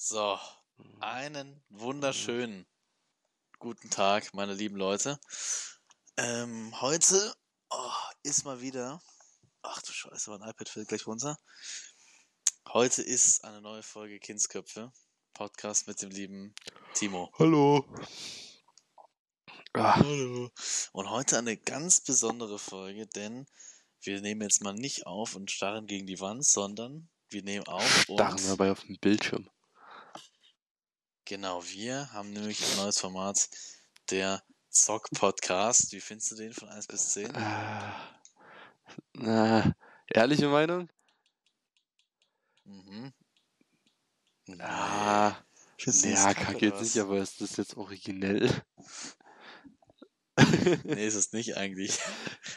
So, einen wunderschönen guten Tag, meine lieben Leute. Ähm, heute oh, ist mal wieder. Ach du Scheiße, mein iPad fällt gleich runter. Heute ist eine neue Folge Kindsköpfe. Podcast mit dem lieben Timo. Hallo. Ah, Hallo. Und heute eine ganz besondere Folge, denn wir nehmen jetzt mal nicht auf und starren gegen die Wand, sondern wir nehmen auf starren und dabei auf dem Bildschirm. Genau, wir haben nämlich ein neues Format, der Zock-Podcast. Wie findest du den von 1 bis 10? Ah, na, ehrliche Meinung? Mhm. Nee. Ah, ja, das kacke jetzt nicht, aber ist das jetzt originell? Nee, ist es nicht eigentlich.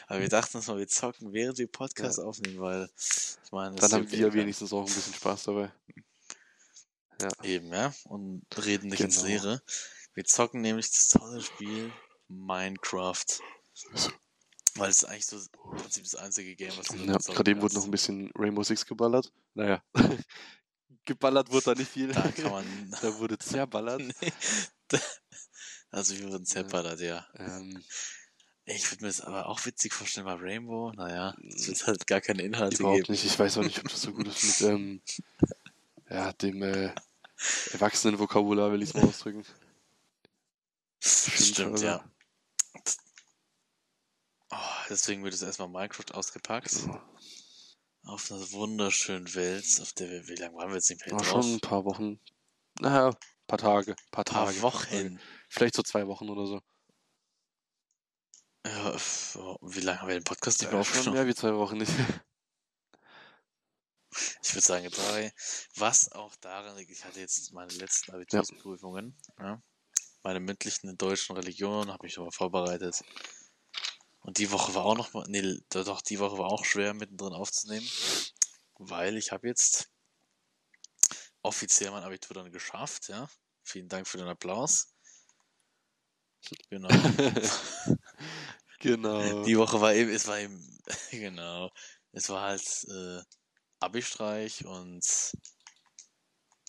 Aber wir dachten uns mal, wir zocken, während wir Podcast aufnehmen, weil ich meine, Dann haben wir wenigstens auch ein bisschen Spaß dabei. Ja, Eben, ja. Und reden nicht ins Genau. Leere. Wir zocken nämlich das tolle Spiel Minecraft. Weil es ist eigentlich so im Prinzip das einzige Game, was du ja gerade eben wurde noch ein bisschen Rainbow Six geballert. Naja, geballert wurde da nicht viel. Da kann man. da wurde zerballert. nee, also wir wurden Ja. separat, ja. Ähm, Ich würde mir das aber auch witzig vorstellen bei Rainbow. Naja, es wird halt gar keine Inhalte überhaupt geben. nicht. Ich weiß auch nicht, ob das so gut ist mit ähm, ja, dem äh, Erwachsenenvokabular, will ich es mal ausdrücken. Stimmt, ja. Oh, deswegen wird es erstmal Minecraft ausgepackt. Auf einer wunderschönen Welt, auf der wir, wie lange waren wir jetzt nicht mehr drauf? schon ein paar Wochen. Naja, ein paar Tage. Paar, Ein paar Tage. Wochen. Vielleicht so zwei Wochen oder so. Ja, oh, wie lange haben wir den Podcast nicht mehr Äh, schon aufgenommen? mehr wie zwei Wochen nicht. Ich würde sagen drei. Was auch daran liegt, ich hatte jetzt meine letzten Abitursprüfungen. Ja. Meine mündlichen in deutschen Religion, habe mich aber vorbereitet. Und die Woche war auch noch mal, nee, do- doch, die Woche war auch schwer mittendrin aufzunehmen, weil ich habe jetzt offiziell mein Abitur dann geschafft, ja. Vielen Dank für den Applaus. Genau. genau. Die Woche war eben, es war eben, genau, es war halt äh, Abi-Streich und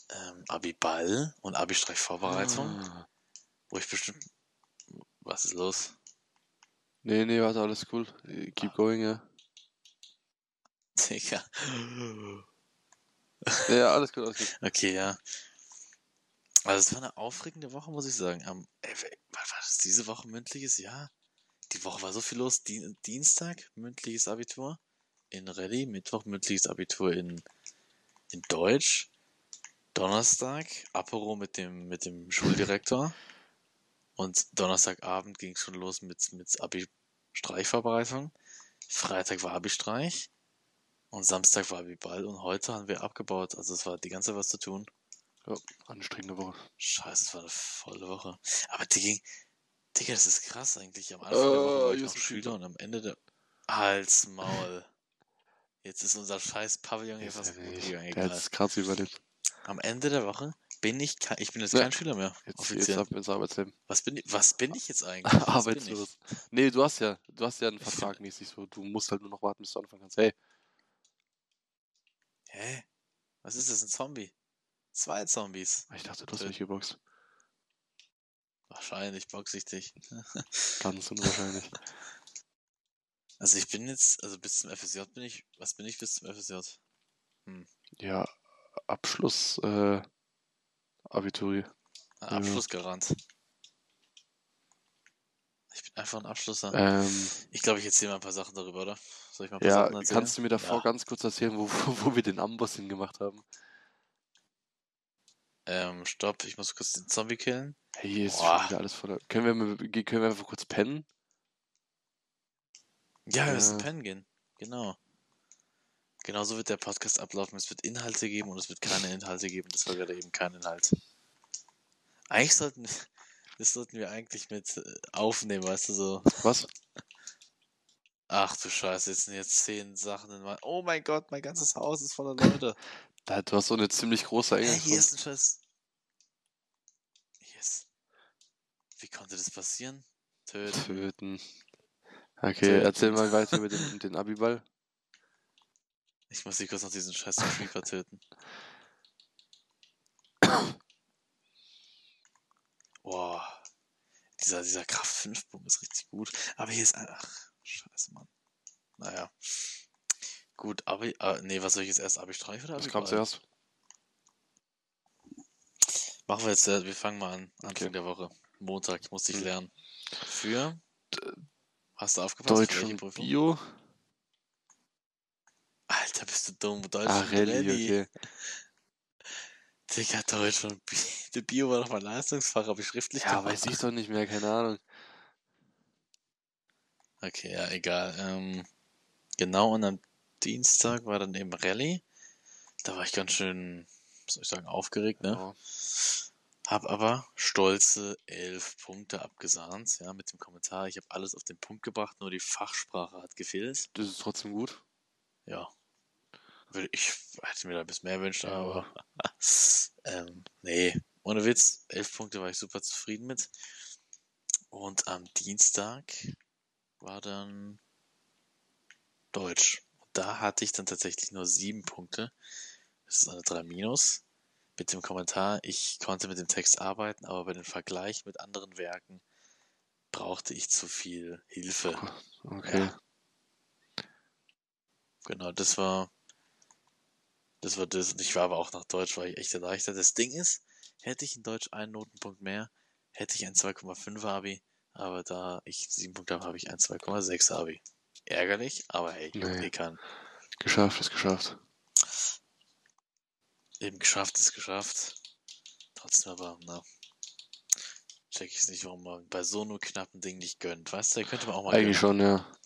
ähm, Abi-Ball und Abi-Streich-Vorbereitung, Ah. wo ich bestimmt, was ist los? Nee, nee, warte, alles cool. Keep going, ja. Digga. Ja, alles gut, alles gut. Okay, ja. Also es war eine aufregende Woche, muss ich sagen. Am, ey, war das diese Woche mündliches? Ja. Die Woche war so viel los. Dien Dienstag mündliches Abitur in Rallye, Mittwoch mündliches Abitur in, in Deutsch, Donnerstag Apero mit dem, mit dem Schuldirektor und Donnerstagabend ging es schon los mit, mit Abi-Streichvorbereitung. Freitag war Abi-Streich und Samstag war Abi-Ball und heute haben wir abgebaut. Also es war die ganze Zeit was zu tun. Ja, anstrengende Woche. Scheiße, es war eine volle Woche. Aber die ging. Digga, das ist krass eigentlich. Am Anfang der Äh, Woche war ich noch Schüler und am Ende der. Hals, Maul. Jetzt ist unser scheiß Pavillon hier fast gegangen. Der hat es gerade überlebt. Am Ende der Woche bin ich kein, ich bin jetzt Ja. kein Schüler mehr. Jetzt, jetzt offiziell. ab ins Arbeitsleben. was, bin ich, was bin ich jetzt eigentlich? Ich? Arbeitslos. Nee, du hast ja, du hast ja einen Ich Vertrag mäßig so. Du musst halt nur noch warten, bis du anfangen kannst. Hey, Hä? Was ist das? Ein Zombie? Zwei Zombies. ich dachte, du hast mich geboxt. Wahrscheinlich boxsichtig. Ganz unwahrscheinlich. Also ich bin jetzt, also bis zum FSJ bin ich, was bin ich bis zum FSJ? Ja, Abschluss, äh, Abituri. Ja. Abschlussgarant. Ich bin einfach ein Abschlusser. Ähm, Ich glaube, ich erzähle mal ein paar Sachen darüber, oder? Soll ich mal ein paar ja, Sachen erzählen? kannst du mir davor Ja. ganz kurz erzählen, wo, wo, wir den Amboss hingemacht haben? Ähm, stopp, ich muss kurz den Zombie killen. Hey, hier ist Boah. schon wieder alles voller. Können wir, können wir einfach kurz pennen? Ja, wir Ja. müssen pennen gehen. Genau. Genau so wird der Podcast ablaufen. Es wird Inhalte geben und es wird keine Inhalte geben. Das war gerade eben kein Inhalt. Eigentlich sollten, das sollten wir eigentlich mit äh, aufnehmen, weißt du, so. Was? Ach du Scheiße, jetzt sind jetzt zehn Sachen in mein. Oh mein Gott, mein ganzes Haus ist voller Leute. Da, du hast so eine ziemlich große Hey, hier Eingangsfront. ist ein Scheiß. Yes. Wie konnte das passieren? Töten. Töten. Okay, erzähl mal weiter über den, den Abiball. Ich muss hier kurz noch diesen scheiß Creeper töten. Boah. Dieser, dieser Kraft 5 Boom ist richtig gut. Aber hier ist ein. Ach, scheiße, Mann. Naja. Gut, aber. Äh, nee, was soll ich jetzt erst? Abi Streich oder Abi Das kam zuerst. Machen wir jetzt, äh, wir fangen mal an. Anfang Okay. der Woche. Montag musste ich Hm. lernen. Für. Hast du aufgepasst? Deutsch und? Bio. Alter, bist du dumm. Deutsch Ah, und Rallye, okay. Digga, Deutsch und Bio. Der Bio war doch mal Leistungsfach, ich schriftlich Ja, weiß ich doch nicht mehr, keine Ahnung. Okay, ja, egal. Ähm, genau, und am Dienstag war dann eben Rallye. Da war ich ganz schön, was soll ich sagen, aufgeregt, ne? Ja. Hab aber stolze elf Punkte abgesahnt, ja, mit dem Kommentar. Ich habe alles auf den Punkt gebracht, nur die Fachsprache hat gefehlt. Das ist trotzdem gut. Ja. Ich hätte mir da ein bisschen mehr wünschen, Ja. aber ähm, nee, ohne Witz, elf Punkte war ich super zufrieden mit. Und am Dienstag war dann Deutsch. Und da hatte ich dann tatsächlich nur sieben Punkte. Das ist eine 3 minus. Mit dem Kommentar, ich konnte mit dem Text arbeiten, aber bei dem Vergleich mit anderen Werken brauchte ich zu viel Hilfe. Okay. Ja. Genau, das war das war das. Und ich war aber auch nach Deutsch, war ich echt erleichtert. Das Ding ist, hätte ich in Deutsch einen Notenpunkt mehr, hätte ich ein 2,5 Abi, aber da ich sieben Punkte habe, habe ich ein 2,6 Abi. Ärgerlich, aber hey, Nee. ich kann. Geschafft, ist geschafft. Eben geschafft ist geschafft. Trotzdem aber, na, check ich nicht, warum man bei so nur knappen Ding nicht gönnt. Weißt du, da könnte man auch mal Eigentlich gönnen. schon, ja.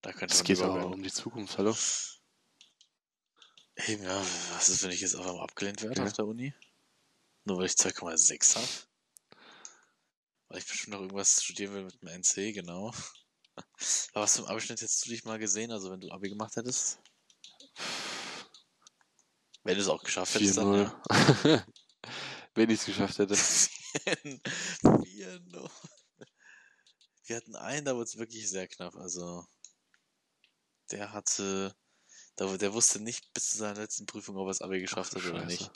Da könnte Es man geht aber gönnen. um die Zukunft, hallo? Eben, ja, was ist, wenn ich jetzt auf einmal abgelehnt werde Ja. auf der Uni? Nur weil ich 2,6 habe? Weil ich bestimmt noch irgendwas studieren will mit dem NC, genau. Aber was für ein Abschnitt hättest du dich mal gesehen, also wenn du Abi gemacht hättest? Wenn du es auch geschafft hättest, dann, ja. 4-0. Wenn ich es geschafft hätte. 4-0. Wir hatten einen, da wurde es wirklich sehr knapp. Also, der hatte, der, der wusste nicht bis zu seiner letzten Prüfung, ob er das Abi geschafft Ach hat oder Scheiße. nicht.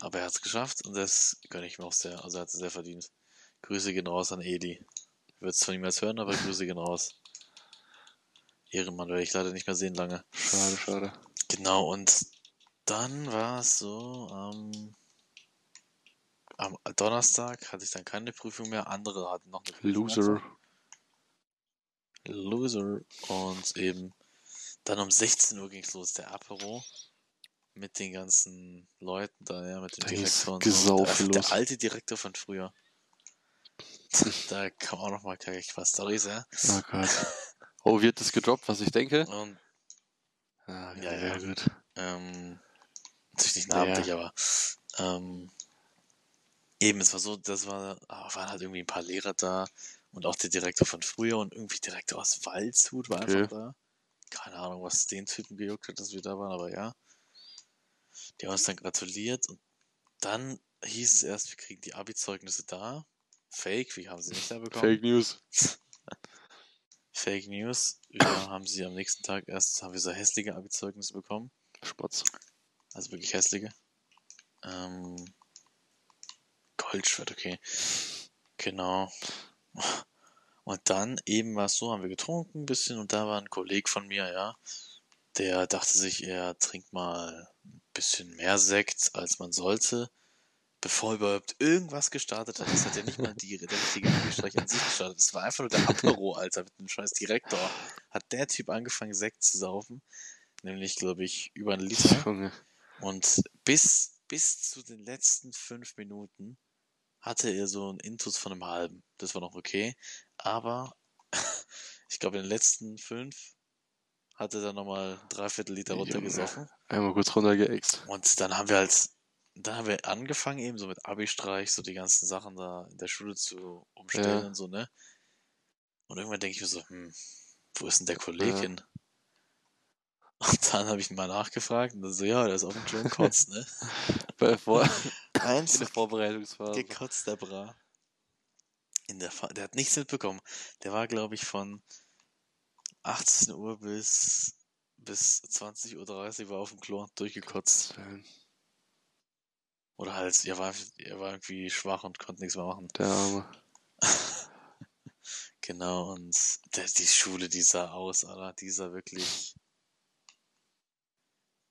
Aber er hat es geschafft und das gönne ich mir auch sehr. Also, er hat es sehr verdient. Grüße gehen raus an Edi. Ich würde es von ihm jetzt hören, aber Grüße gehen raus. Ehrenmann werde ich leider nicht mehr sehen lange. Schade, schade. Genau, und dann war es so, ähm, am Donnerstag hatte ich dann keine Prüfung mehr, andere hatten noch eine Prüfung. Loser. Loser. Und eben dann um 16 Uhr ging es los, der Apero. Mit den ganzen Leuten da, ja, mit dem Da Direktor und so. Der, der alte Direktor von früher. da kam auch noch mal ich was Storys, ja. Oh Gott. Oh, wird das gedroppt, was ich denke? Und Ah, Ja, ja. gut. Ähm, natürlich nicht namentlich, aber ähm, eben, es war so, das war, ah, waren halt irgendwie ein paar Lehrer da und auch der Direktor von früher und irgendwie Direktor aus Waldshut war Okay. einfach da. Keine Ahnung, was den Typen gejuckt hat, dass wir da waren, aber ja. Die haben uns dann gratuliert und dann hieß es erst, wir kriegen die Abi-Zeugnisse da. Fake, wie haben sie nicht da bekommen? Fake News. Fake News. Wir haben sie am nächsten Tag erst, haben wir so hässliche Abi-Zeugnisse bekommen. Spatz. Also wirklich hässliche. Ähm, Goldschwert, okay. Genau. Und dann eben war es so, haben wir getrunken ein bisschen und da war ein Kollege von mir, ja, der dachte sich, er trinkt mal ein bisschen mehr Sekt, als man sollte, bevor er überhaupt irgendwas gestartet hat. Das hat ja nicht mal die, der richtige Streich an sich gestartet. Das war einfach nur der Apero, Alter, mit dem scheiß Direktor. Hat der Typ angefangen, Sekt zu saufen. Nämlich, glaube ich, über einen Liter. Und bis, bis zu den letzten fünf Minuten hatte er so einen Intus von einem halben. Das war noch okay. Aber ich glaube, in den letzten fünf hat er dann nochmal Dreiviertel Liter runtergesoffen. Einmal kurz runtergeext. Und dann haben wir halt, dann haben wir angefangen eben so mit Abi-Streich, so die ganzen Sachen da in der Schule zu umstellen Ja. und so, ne? Und irgendwann denke ich mir so, hm, wo ist denn der Kollege Ja. hin? Und dann habe ich ihn mal nachgefragt und dann so, ja, der ist auf dem Klo und kotzt, ne? Bei vor in Eins der Vorbereitungsphase. gekotzt, der Bra. In der Fa der hat nichts mitbekommen. Der war, glaube ich, von 18 Uhr bis, bis 20.30 Uhr war auf dem Klo durchgekotzt. Oder halt, er war, er war irgendwie schwach und konnte nichts mehr machen. Der Arme. Genau, und der, die Schule, die sah aus, Alter, die sah wirklich.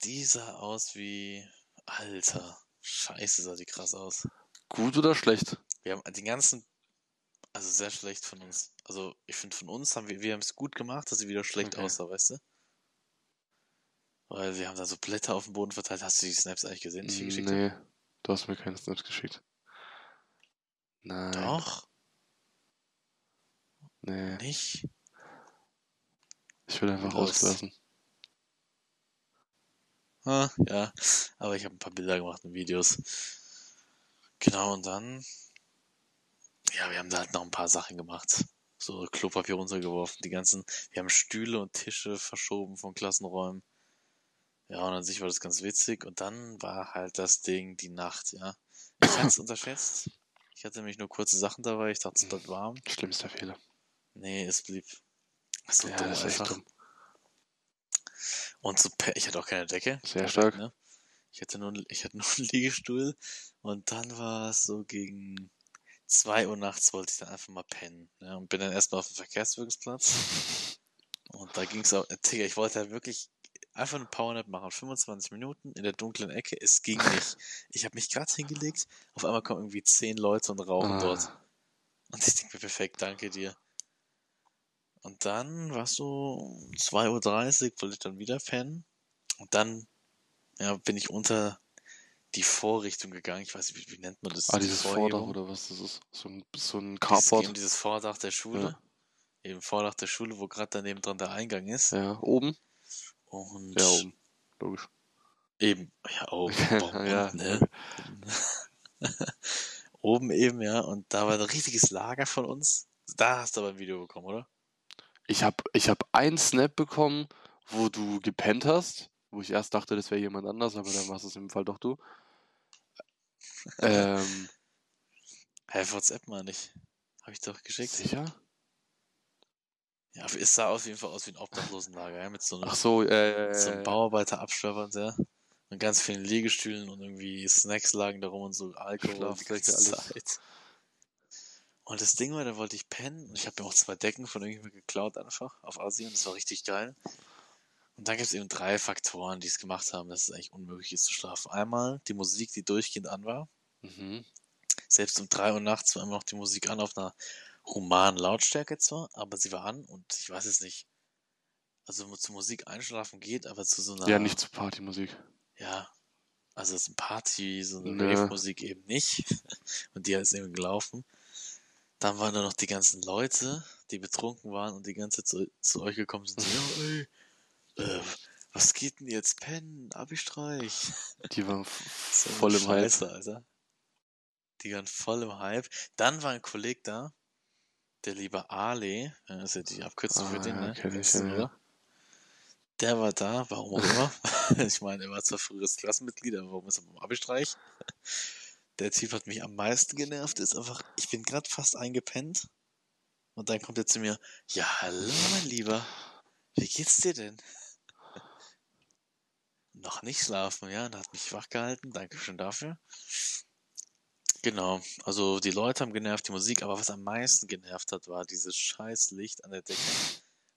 Die sah aus wie. Alter, scheiße, sah die krass aus. Gut oder schlecht? Wir haben den ganzen. Also sehr schlecht von uns. Also ich finde von uns haben wir, wir haben es gut gemacht, dass sie wieder schlecht Okay. aussah, weißt du? Weil wir haben da so Blätter auf dem Boden verteilt. Hast du die Snaps eigentlich gesehen, die ich dir geschickt habe? Du hast mir keine Snaps geschickt. Nein. Doch, Nee, nicht? ich will einfach Los. rauslassen. Ah, ja, aber ich habe ein paar Bilder gemacht und Videos. Genau, und dann, ja, wir haben da halt noch ein paar Sachen gemacht. So Klopapier runtergeworfen, die ganzen, wir haben Stühle und Tische verschoben von Klassenräumen. Ja, und an sich war das ganz witzig. Und dann war halt das Ding die Nacht, ja. Ich hatte es unterschätzt. Ich hatte nämlich nur kurze Sachen dabei. Ich dachte, es bleibt warm. Schlimmster Fehler. Nee, es blieb. So ja, dumm das ist einfach. dumm. Und so, ich hatte auch keine Decke. Sehr stark. Ne? Ich hatte nur, ich hatte nur einen Liegestuhl und dann war es so gegen 2 Uhr nachts wollte ich dann einfach mal pennen. Ne? Und bin dann erstmal auf den Verkehrswirkungsplatz. Und da ging es auch, Digga, ich wollte halt wirklich einfach eine Powernap machen, 25 Minuten in der dunklen Ecke. Es ging nicht. Ich habe mich gerade hingelegt, auf einmal kommen irgendwie 10 Leute und rauchen dort. Ah, Und ich denke mir, perfekt, danke dir. Und dann war es so um 2.30 Uhr, wollte ich dann wieder pennen. Und dann ja, bin ich unter die Vorrichtung gegangen. Ich weiß nicht, wie, wie nennt man das? ah, Die dieses Vorhebung? Vordach oder was das ist? So ein, so ein Dieses, Carport. eben dieses Vordach der Schule. Eben Vordach der Schule, wo gerade daneben dran der Eingang ist. Ja, oben? Und Ja, oben. Logisch. eben, ja, oben. oben ja, ne? oben eben, ja. Und da war ein richtiges Lager von uns. Da hast du aber ein Video bekommen, oder? Ich habe ich hab einen Snap bekommen, wo du gepennt hast, wo ich erst dachte, das wäre jemand anders, aber dann warst es im Fall doch du. Ähm, Hä, WhatsApp mal nicht. Habe ich doch geschickt. sicher? Ja, es sah auf jeden Fall aus wie ein Obdachlosenlager, ja, mit so einem, Ach so, äh, so einem Bauarbeiterabschleppern, ja. Und ganz vielen Liegestühlen und irgendwie Snacks lagen da rum und so Alkohol die ganze. Zeit. Und das Ding war, da wollte ich pennen. Und ich habe mir auch zwei Decken von irgendjemandem geklaut einfach auf Asien. Das war richtig geil. Und dann gibt es eben drei Faktoren, die es gemacht haben, dass es eigentlich unmöglich ist zu schlafen. Einmal die Musik, die durchgehend an war. Mhm. Selbst um drei Uhr nachts war immer noch die Musik an, auf einer humanen Lautstärke zwar, aber sie war an und ich weiß es nicht. Also zu Musik einschlafen geht, aber zu so einer. Ja, nicht zu Partymusik. Ja. Also so eine Party, so eine Nö. Rave-Musik eben nicht. Und die ist eben gelaufen. Dann waren da noch die ganzen Leute, die betrunken waren und die ganze Zeit zu, zu euch gekommen sind. Ja, ey, äh, was geht denn jetzt? Pennen, Abi-Streich. Die waren So voll im. Scheiße, Alter. Die waren voll im Hype. Dann war ein Kollege da, der liebe ja, das ist ja die Abkürzung für Ah, den, ja, ne? kenn ich, ja, oder? Der war da, warum auch immer. ich meine, er war zwar früheres Klassenmitglied, aber warum ist er beim Abi-Streich? Der Typ hat mich am meisten genervt, ist einfach, ich bin gerade fast eingepennt. Und dann kommt er zu mir, ja, hallo, mein Lieber. Wie geht's dir denn? Noch nicht schlafen, ja, und hat mich wach gehalten. Dankeschön dafür. Genau, also die Leute haben genervt, die Musik, aber was am meisten genervt hat, war dieses scheiß Licht an der Decke,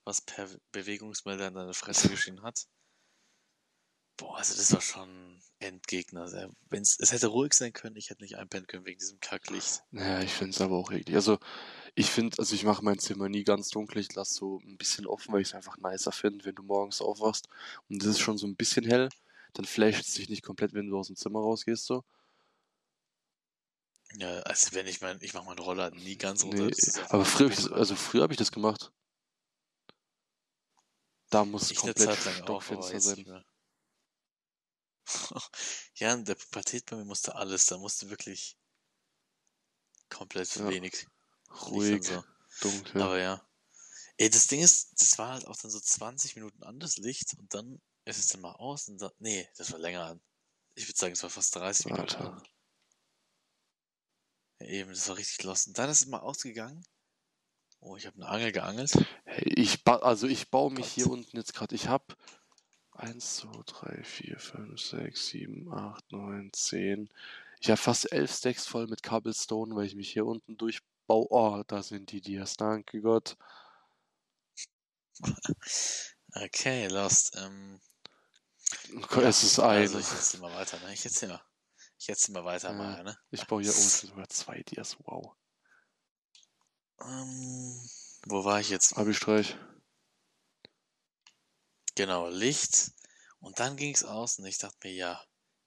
was per Bewegungsmelder in deine Fresse geschienen hat. Boah, also das war schon Endgegner. Also, wenn's, es hätte ruhig sein können, ich hätte nicht einpennen können wegen diesem Kacklicht. Naja, ich finde es aber auch eklig. Also, ich finde, also ich mache mein Zimmer nie ganz dunkel. Ich lasse so ein bisschen offen, weil ich es einfach nicer finde, wenn du morgens aufwachst und es ist schon so ein bisschen hell, dann flasht es dich nicht komplett, wenn du aus dem Zimmer rausgehst, so. Ja, also wenn ich mein, ich mache meinen Roller nie ganz runter. Nee, aber früher, hab ich das, also früher habe ich das gemacht. Da muss ich komplett stockfinster sein. ja, in der Pubertät bei mir musste alles, da musste wirklich komplett Ja. wenig Ruhig, so. dunkel. Aber ja. Ey, das Ding ist, das war halt auch dann so 20 Minuten an das Licht und dann ist es dann mal aus und dann, nee, das war länger an. Ich würde sagen, es war fast 30 Minuten Alter. an. Eben, das war richtig lost. Und dann ist es mal ausgegangen. Oh, ich habe eine Angel geangelt. Hey, ich ba also ich baue mich Gott. hier unten jetzt gerade. Ich habe 1, 2, 3, 4, 5, 6, 7, 8, 9, 10. Ich habe fast elf Stacks voll mit Cobblestone, weil ich mich hier unten durchbaue. Oh, da sind die Dias. Danke Gott. Okay, Lost. Ähm, Okay, ja, Es ist ein. also ich erzähl mal weiter, ne? Ich erzähl mal. Ich erzähl mal weiter, Äh, mal, ne? ich baue hier es sind sogar zwei Dias. Wow. Ähm, wo war ich jetzt? Abi-Streich. Genau, Licht. Und dann ging's aus und ich dachte mir, ja,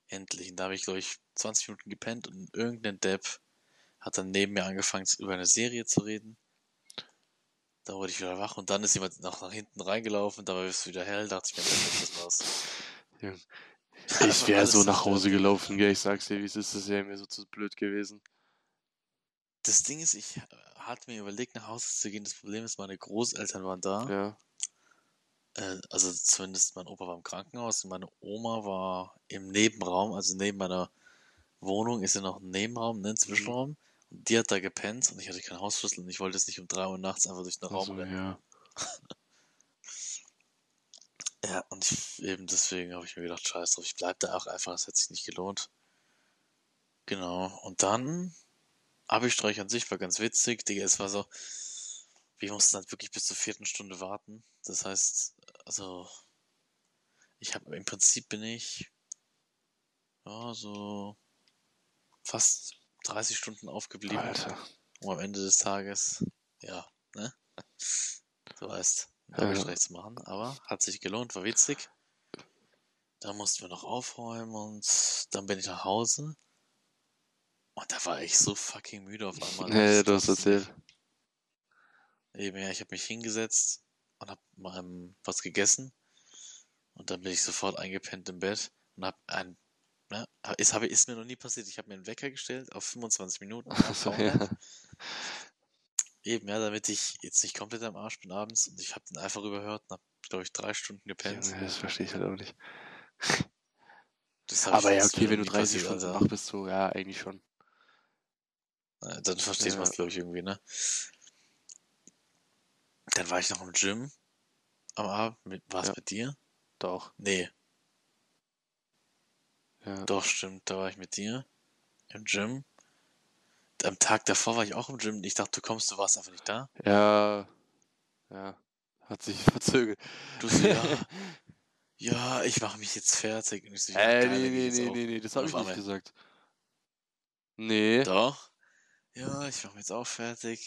endlich. Und da habe ich, glaube ich, 20 Minuten gepennt und irgendein Depp hat dann neben mir angefangen, über eine Serie zu reden. Da wurde ich wieder wach und dann ist jemand noch nach hinten reingelaufen, dabei ist es wieder hell, dachte ich mir, das war's. Ja. Ich wäre so nach. Hause gelaufen, gell? Ich sag's dir, wie es ist. Das wäre mir so zu blöd gewesen. Das Ding ist, ich hatte mir überlegt, nach Hause zu gehen. Das Problem ist, meine Großeltern waren da. Ja. Äh, also zumindest mein Opa war im Krankenhaus und meine Oma war im Nebenraum, also neben meiner Wohnung ist ja noch ein Nebenraum, ne, ein Zwischenraum. Und die hat da gepennt und ich hatte keinen Hausschlüssel und ich wollte jetzt nicht um drei Uhr nachts einfach durch den Raum Also, rennen. ja. Ja, und ich, eben deswegen habe ich mir gedacht, scheiß drauf, ich bleib da auch einfach, das hat sich nicht gelohnt. Genau. Und dann, Abi-Streich an sich war ganz witzig, Digga, es war so, wir mussten halt wirklich bis zur vierten Stunde warten. Das heißt, also, ich habe, im Prinzip bin ich, ja, so fast 30 Stunden aufgeblieben, Alter. um am Ende des Tages, ja, ne? Du weißt, Ja, ja. Abi-Streich zu machen, aber hat sich gelohnt, war witzig. Da mussten wir noch aufräumen und dann bin ich nach Hause. Und da war ich so fucking müde auf einmal. Nee, Das- du hast erzählt. Eben, ja, ich habe mich hingesetzt und habe mal ähm, was gegessen. Und dann bin ich sofort eingepennt im Bett und habe ein, ne, ist, habe, ist mir noch nie passiert. Ich habe mir einen Wecker gestellt auf 25 Minuten. Achso, ja. Eben, ja, damit ich jetzt nicht komplett am Arsch bin abends. Und ich habe den einfach überhört und habe, glaube ich, drei Stunden gepennt. Junge, Das verstehe ich halt auch nicht. Aber ja, okay, wenn du nie 30 passiert, Stunden Alter. wach bist, so, ja, eigentlich schon. Äh, Dann versteht Ja. man es, glaube ich, irgendwie, ne? Dann war ich noch im Gym am Abend. War es Ja. mit dir? Doch. Nee, Ja. doch, stimmt. Da war ich mit dir im Gym. Am Tag davor war ich auch im Gym. Ich dachte, du kommst, du warst einfach nicht da. Ja. Ja. Hat sich verzögert. Du so, ja, ja, ich mache mich jetzt fertig. Und ich so, ja, Äh, geil, nee, nee, nee, nee, nee, das Und habe ich nicht einmal- gesagt. Nee. Doch. Ja, ich mache mich jetzt auch fertig.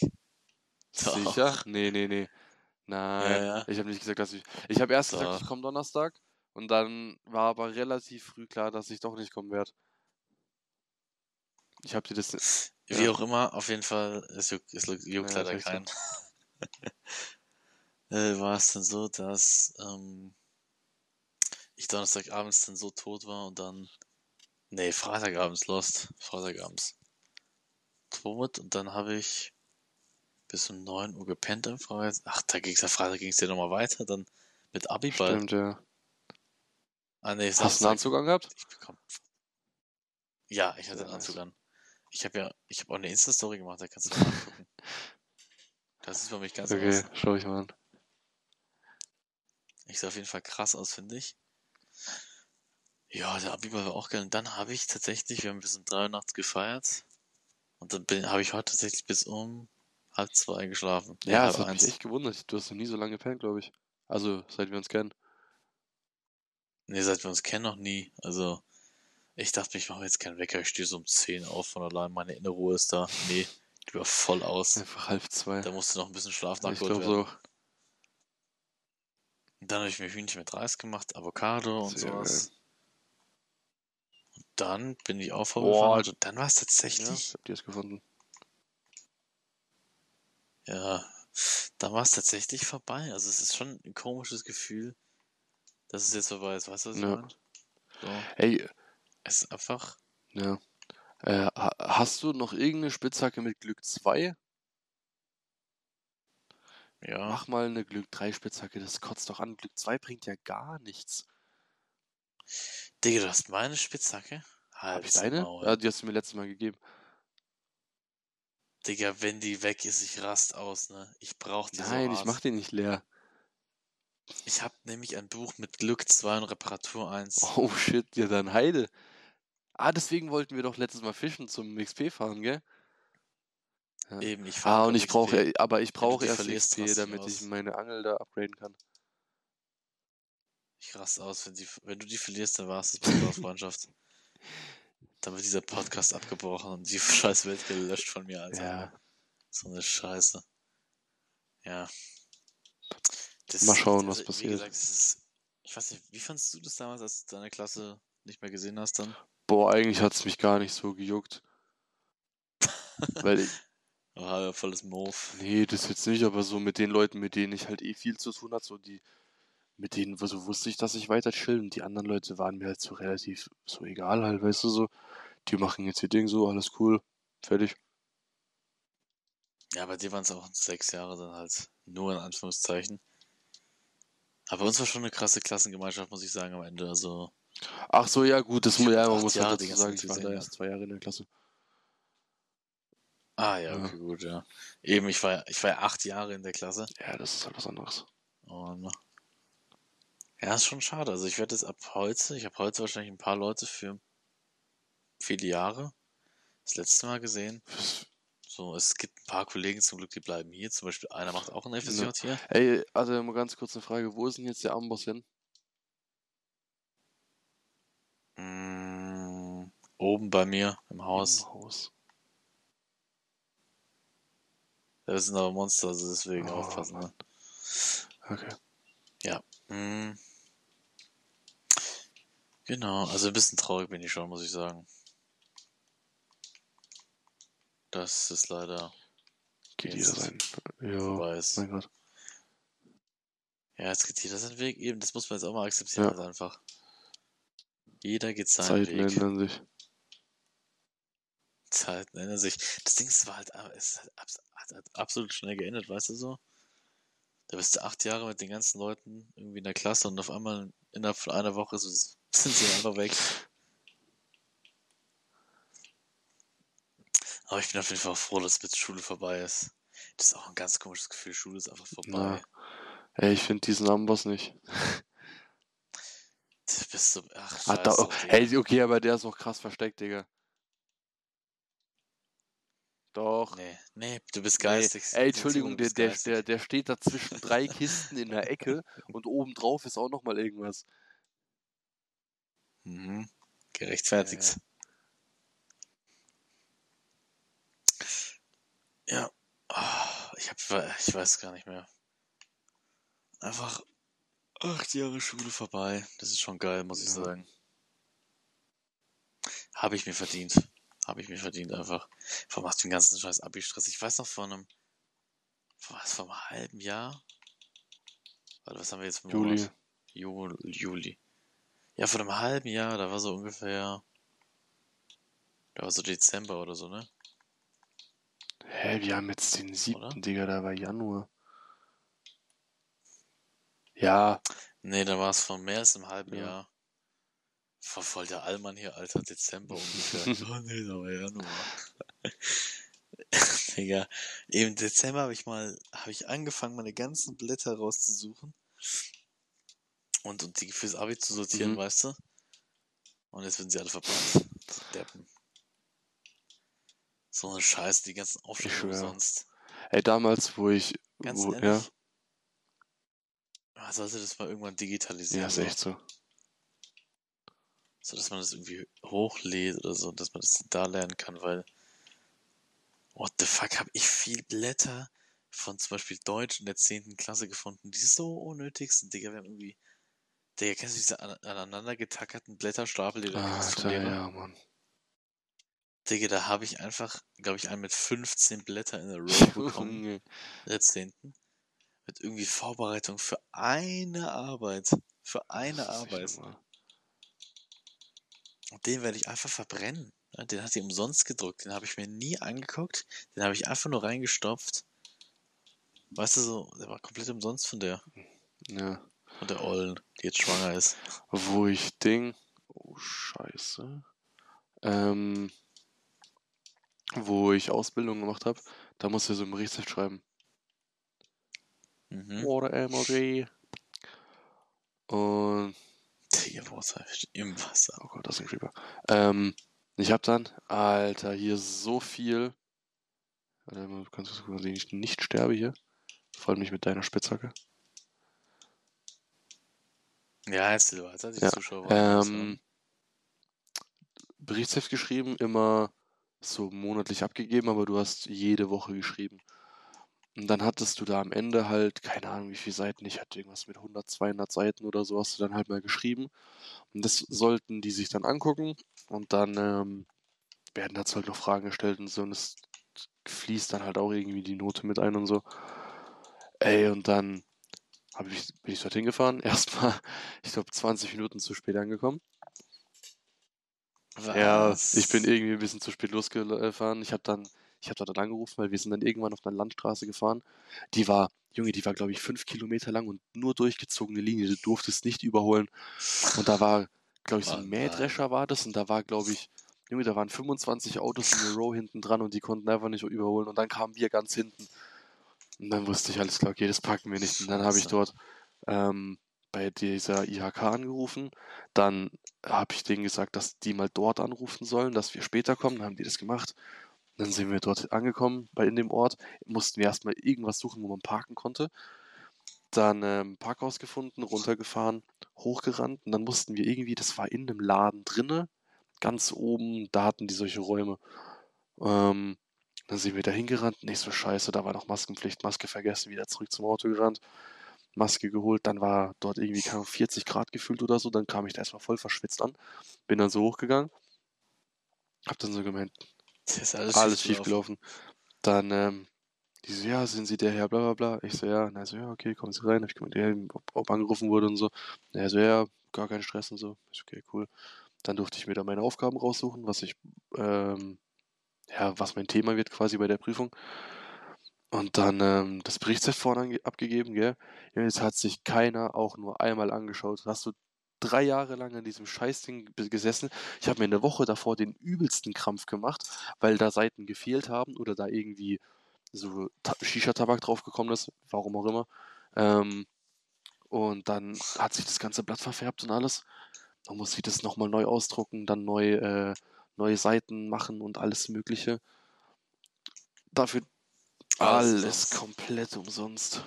Doch. Sicher? Nee, nee, nee. Nein, ja. ich habe nicht gesagt, dass ich. Ich habe erst gesagt, ich Doch. komme Donnerstag und dann war aber relativ früh klar, dass ich doch nicht kommen werde. Ich habe dir das. Wie Ja. auch immer, auf jeden Fall, es juckt, es juckt leider keinen. äh, war es dann so, dass ähm, ich Donnerstagabends dann so tot war und dann, nee, Freitagabends lost, Freitagabends tot und dann habe ich bis um 9 Uhr gepennt am Freitag. Ach, da ging's ja Freitag ging's ja nochmal weiter, dann mit Abiball. Stimmt, ja. Ah, nee, Hast du einen. Anzug angehabt? Ich bekomm. Ja, ich hatte einen Anzug an. Ich habe ja, ich habe auch eine Insta-Story gemacht, da kannst du mal angucken. Das ist für mich ganz Okay, anders. schau ich mal an. Ich sah auf jeden Fall krass aus, finde ich. Ja, der Abiball war auch geil. Und dann habe ich tatsächlich, wir haben bis um drei Uhr nachts gefeiert. Und dann habe ich heute tatsächlich bis um halb zwei geschlafen. Nee, Ja, halb das hat eins. mich echt gewundert. Du hast noch nie so lange gepennt, glaube ich. Also, seit wir uns kennen. Nee, seit wir uns kennen noch nie. Also, ich dachte, ich mache jetzt keinen Wecker. Ich stehe so um 10 auf von allein. Meine innere Ruhe ist da. Nee, die war voll aus. Einfach halb zwei. Da musste noch ein bisschen Schlaf ich nachgeholt glaube so. Dann habe ich mir Hühnchen mit Reis gemacht, Avocado und Sehr sowas. geil. Und dann bin ich vorgefahren und dann war es Ja, ich tatsächlich, hab dir das gefunden. ja, dann war es tatsächlich vorbei. Also es ist schon ein komisches Gefühl, dass es jetzt vorbei ist. Weißt du, was ich Ja. meine? So, Ey, es ist einfach, ja. Äh, ha- hast du noch irgendeine Spitzhacke mit Glück 2? ja, Mach mal eine Glück 3 Spitzhacke, das kotzt doch an. Glück 2 bringt ja gar nichts. Digga, du hast meine Spitzhacke? Hab Halb ich deine? Maul. Ja, die hast du mir letztes Mal gegeben. Digga, wenn die weg ist, ich rast aus, ne? Ich brauch die Nein, so ich mach den nicht leer. Ich habe nämlich ein Buch mit Glück 2 und Reparatur 1. Oh shit, ja dann Heide. Ah, deswegen wollten wir doch letztes Mal fischen zum XP fahren, gell? Ja. Eben, ich Ah, fahre und ich brauche, aber ich brauche erst XP, damit ich meine Angel da upgraden kann. Ich raste aus, wenn, die, wenn du die verlierst, dann war es das mit Freundschaft. Dann wird dieser Podcast abgebrochen und die scheiß Welt gelöscht von mir, Alter. Ja. So eine Scheiße. Ja. Das, Mal schauen, was Wie passiert. gesagt, das ist, ich weiß nicht, wie fandest du das damals, als du deine Klasse nicht mehr gesehen hast dann? Boah, eigentlich hat es mich gar nicht so gejuckt. Weil ich, War ja volles Move. nee, das jetzt nicht, aber so mit den Leuten, mit denen ich halt eh viel zu tun hatte, so die, mit denen so wusste ich, dass ich weiter chill und die anderen Leute waren mir halt so relativ so egal halt, weißt du so. Die machen jetzt ihr Ding so, alles cool, fertig. Ja, bei dir waren es auch sechs Jahre dann halt. Nur in Anführungszeichen. Aber bei uns war schon eine krasse Klassengemeinschaft, muss ich sagen, am Ende. Also, Ach so, ja gut, das muss ja, man muss Jahre halt dazu sagen, ich war da erst zwei Jahre in der Klasse. ah ja, Ja. okay, gut, ja. Eben, ich war, ich war ja acht Jahre in der Klasse. Ja, das ist halt was anderes. Und ja, ist schon schade. Also ich werde jetzt ab heute, ich habe heute wahrscheinlich ein paar Leute für viele Jahre das letzte Mal gesehen. So, es gibt ein paar Kollegen zum Glück, die bleiben hier. Zum Beispiel einer macht auch ein FSJ hier. Ey, also mal ganz kurz eine Frage, wo ist denn jetzt der Amboss hin? Mm, oben bei mir im Haus. Im Haus. Das sind aber Monster, also deswegen Oh, aufpassen. Ne? Okay. Mm. Genau, also ein bisschen traurig bin ich schon, muss ich sagen. Das ist leider Geht jeder sein. Ja, ist. mein Gott. Ja, jetzt geht jeder seinen Weg. Eben, das muss man jetzt auch mal akzeptieren, Ja. halt einfach. Jeder geht seinen Zeiten Weg. ändern sich. Zeiten ändern sich. Das Ding ist, war halt, es ist halt, hat absolut schnell geändert, weißt du so? Da bist du acht Jahre mit den ganzen Leuten irgendwie in der Klasse und auf einmal innerhalb von einer Woche ist- sind sie einfach weg. Aber ich bin auf jeden Fall froh, dass mit Schule vorbei ist. Das ist auch ein ganz komisches Gefühl. Schule ist einfach vorbei. Ey, ich finde diesen Amboss nicht. Du bist so, ach, Ah, da, scheiße, oh, hey, okay, aber der ist auch krass versteckt, Digga. Doch. Nee, nee, du bist Nee. geistig. Ey, Du Entschuldigung, der, der, der, der steht da zwischen drei Kisten in der Ecke und obendrauf ist auch nochmal irgendwas. Mhm. Gerechtfertigt. Ja. Ah, ich hab, ich weiß gar nicht mehr. Einfach acht Jahre Schule vorbei. Das ist schon geil, muss ich Ja. sagen. Habe ich mir verdient. Habe ich mir verdient einfach. Vor allem hast du den ganzen scheiß Abi-Stress. Ich weiß noch vor einem, vor was, vor einem halben Jahr? Warte, was haben wir jetzt Juli. Juli. Juli. Ja, vor einem halben Jahr, da war so ungefähr, da war so Dezember oder so, ne? Hä, wir haben jetzt den siebten? Digga, da war Januar. Ja, Nee, da war es von mehr als einem halben Ja. Jahr. War voll der Allmann hier, Alter, Dezember ungefähr. oh nee, da war Januar. Digga, im Dezember habe ich mal, habe ich angefangen, meine ganzen Blätter rauszusuchen und, und die fürs Abi zu sortieren, Mhm. weißt du? Und jetzt werden sie alle verbrannt. Deppen. So eine Scheiße, die ganzen Aufschläge umsonst. ey, damals, wo ich, Ganz wo, ehrlich. ja, sollte das mal irgendwann digitalisieren. ja, ist so. echt so. so dass man das irgendwie hochlädt oder so, dass man das da lernen kann, weil what the fuck, habe ich viel Blätter von zum Beispiel Deutsch in der 10. Klasse gefunden, die so unnötig sind, Digga, wir haben irgendwie, Digga, kennst du diese an- aneinander getackerten Blätterstapel, die du kriegst vom Alter, ja, Mann. Digga, da habe ich einfach, glaube ich, einen mit 15 Blätter in der Row bekommen, in der 10. Mit irgendwie Vorbereitung für eine Arbeit, für eine nicht Arbeit. Und den werde ich einfach verbrennen. Den hat die umsonst gedruckt. Den habe ich mir nie angeguckt. Den habe ich einfach nur reingestopft. Weißt du so, der war komplett umsonst von der, Ja. von der Ollen, die jetzt schwanger ist. Wo ich Ding, oh Scheiße, ähm, wo ich Ausbildung gemacht habe, da musst du so einen Berichtsheft schreiben. Mhm. Oder MOG. Und. Wasserfisch im Wasser. Oh Gott, das ist ein Creeper. Ähm, ich hab dann, Alter, hier so viel. Warte mal, kannst du gucken, dass ich nicht sterbe hier? Vor allem nicht mit deiner Spitzhacke. Ja, jetzt du die Ja, Zuschauer Ähm. Berichtsheft geschrieben, immer so monatlich abgegeben, aber du hast jede Woche geschrieben. Und dann hattest du da am Ende halt, keine Ahnung wie viele Seiten, ich hatte irgendwas mit 100, 200 Seiten oder so, hast du dann halt mal geschrieben. Und das sollten die sich dann angucken und dann ähm, werden dazu halt noch Fragen gestellt und so und es fließt dann halt auch irgendwie die Note mit ein und so. Ey, und dann ich, bin ich dorthin gefahren. Erstmal, ich glaube, 20 Minuten zu spät angekommen. Ja, Was? ich bin irgendwie ein bisschen zu spät losgefahren. Ich habe dann, ich habe da dann angerufen, weil wir sind dann irgendwann auf einer Landstraße gefahren. Die war, Junge, die war, glaube ich, fünf Kilometer lang und nur durchgezogene Linie. Du durftest nicht überholen. Und da war, glaube ich, so ein. Mähdrescher war das und da war, glaube ich, Junge, da waren 25 Autos in der Row hinten dran und die konnten einfach nicht überholen. Und dann kamen wir ganz hinten. Und dann wusste ich, alles klar, okay, das packen wir nicht. Und dann habe ich dort ähm, bei dieser IHK angerufen. Dann habe ich denen gesagt, dass die mal dort anrufen sollen, dass wir später kommen. Dann haben die das gemacht. Dann sind wir dort angekommen, bei in dem Ort. Mussten wir erstmal irgendwas suchen, wo man parken konnte. Dann ähm, Parkhaus gefunden, runtergefahren, hochgerannt. Und dann mussten wir irgendwie, das war in einem Laden drinne, ganz oben, da hatten die solche Räume. Ähm, dann sind wir da hingerannt, nicht so scheiße, da war noch Maskenpflicht, Maske vergessen, wieder zurück zum Auto gerannt, Maske geholt, dann war dort irgendwie keine Ahnung, 40 Grad gefühlt oder so, dann kam ich da erstmal voll verschwitzt an, bin dann so hochgegangen, hab dann so gemeint, Das ist alles, alles schief gelaufen. Dann, ähm, die so, ja, sind Sie der Herr, bla bla bla. Ich so, ja, na so, ja, okay, kommen Sie rein. Hab ich ja, ob, ob angerufen wurde und so. Na, so, ja, gar kein Stress und so. Ich so, okay, cool. Dann durfte ich mir da meine Aufgaben raussuchen, was ich, ähm, ja, was mein Thema wird quasi bei der Prüfung. Und dann ähm, das Berichtsheft vorne abgegeben, gell? Ja, jetzt hat sich keiner auch nur einmal angeschaut. Hast du drei Jahre lang an diesem Scheißding gesessen? Ich habe mir eine Woche davor den übelsten Krampf gemacht, weil da Seiten gefehlt haben oder da irgendwie so Ta Shisha-Tabak draufgekommen ist, warum auch immer. Ähm, und dann hat sich das ganze Blatt verfärbt und alles. Dann muss ich das nochmal neu ausdrucken, dann neu, äh, neue Seiten machen und alles Mögliche. Dafür Alles alles umsonst. komplett umsonst.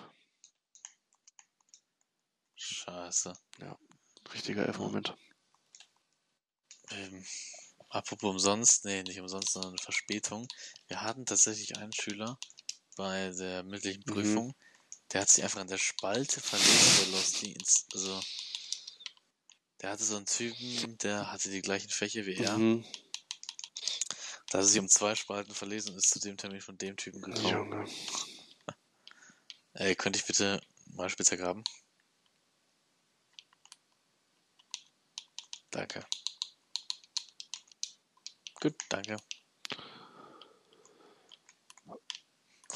Scheiße. Richtiger F-Moment. Ähm, apropos umsonst, nee, nicht umsonst, sondern Verspätung. Wir hatten tatsächlich einen Schüler bei der mündlichen Mhm. Prüfung, der hat sich einfach an der Spalte verlesen, der Lost Dienst. Also, der hatte so einen Typen, der hatte die gleichen Fächer wie er. Mhm. Da hat er sich um zwei Spalten verlesen und ist zu dem Termin von dem Typen gekommen. Junge. Ey, könnte ich bitte mal Spitzer graben? Danke. Gut, danke. Wo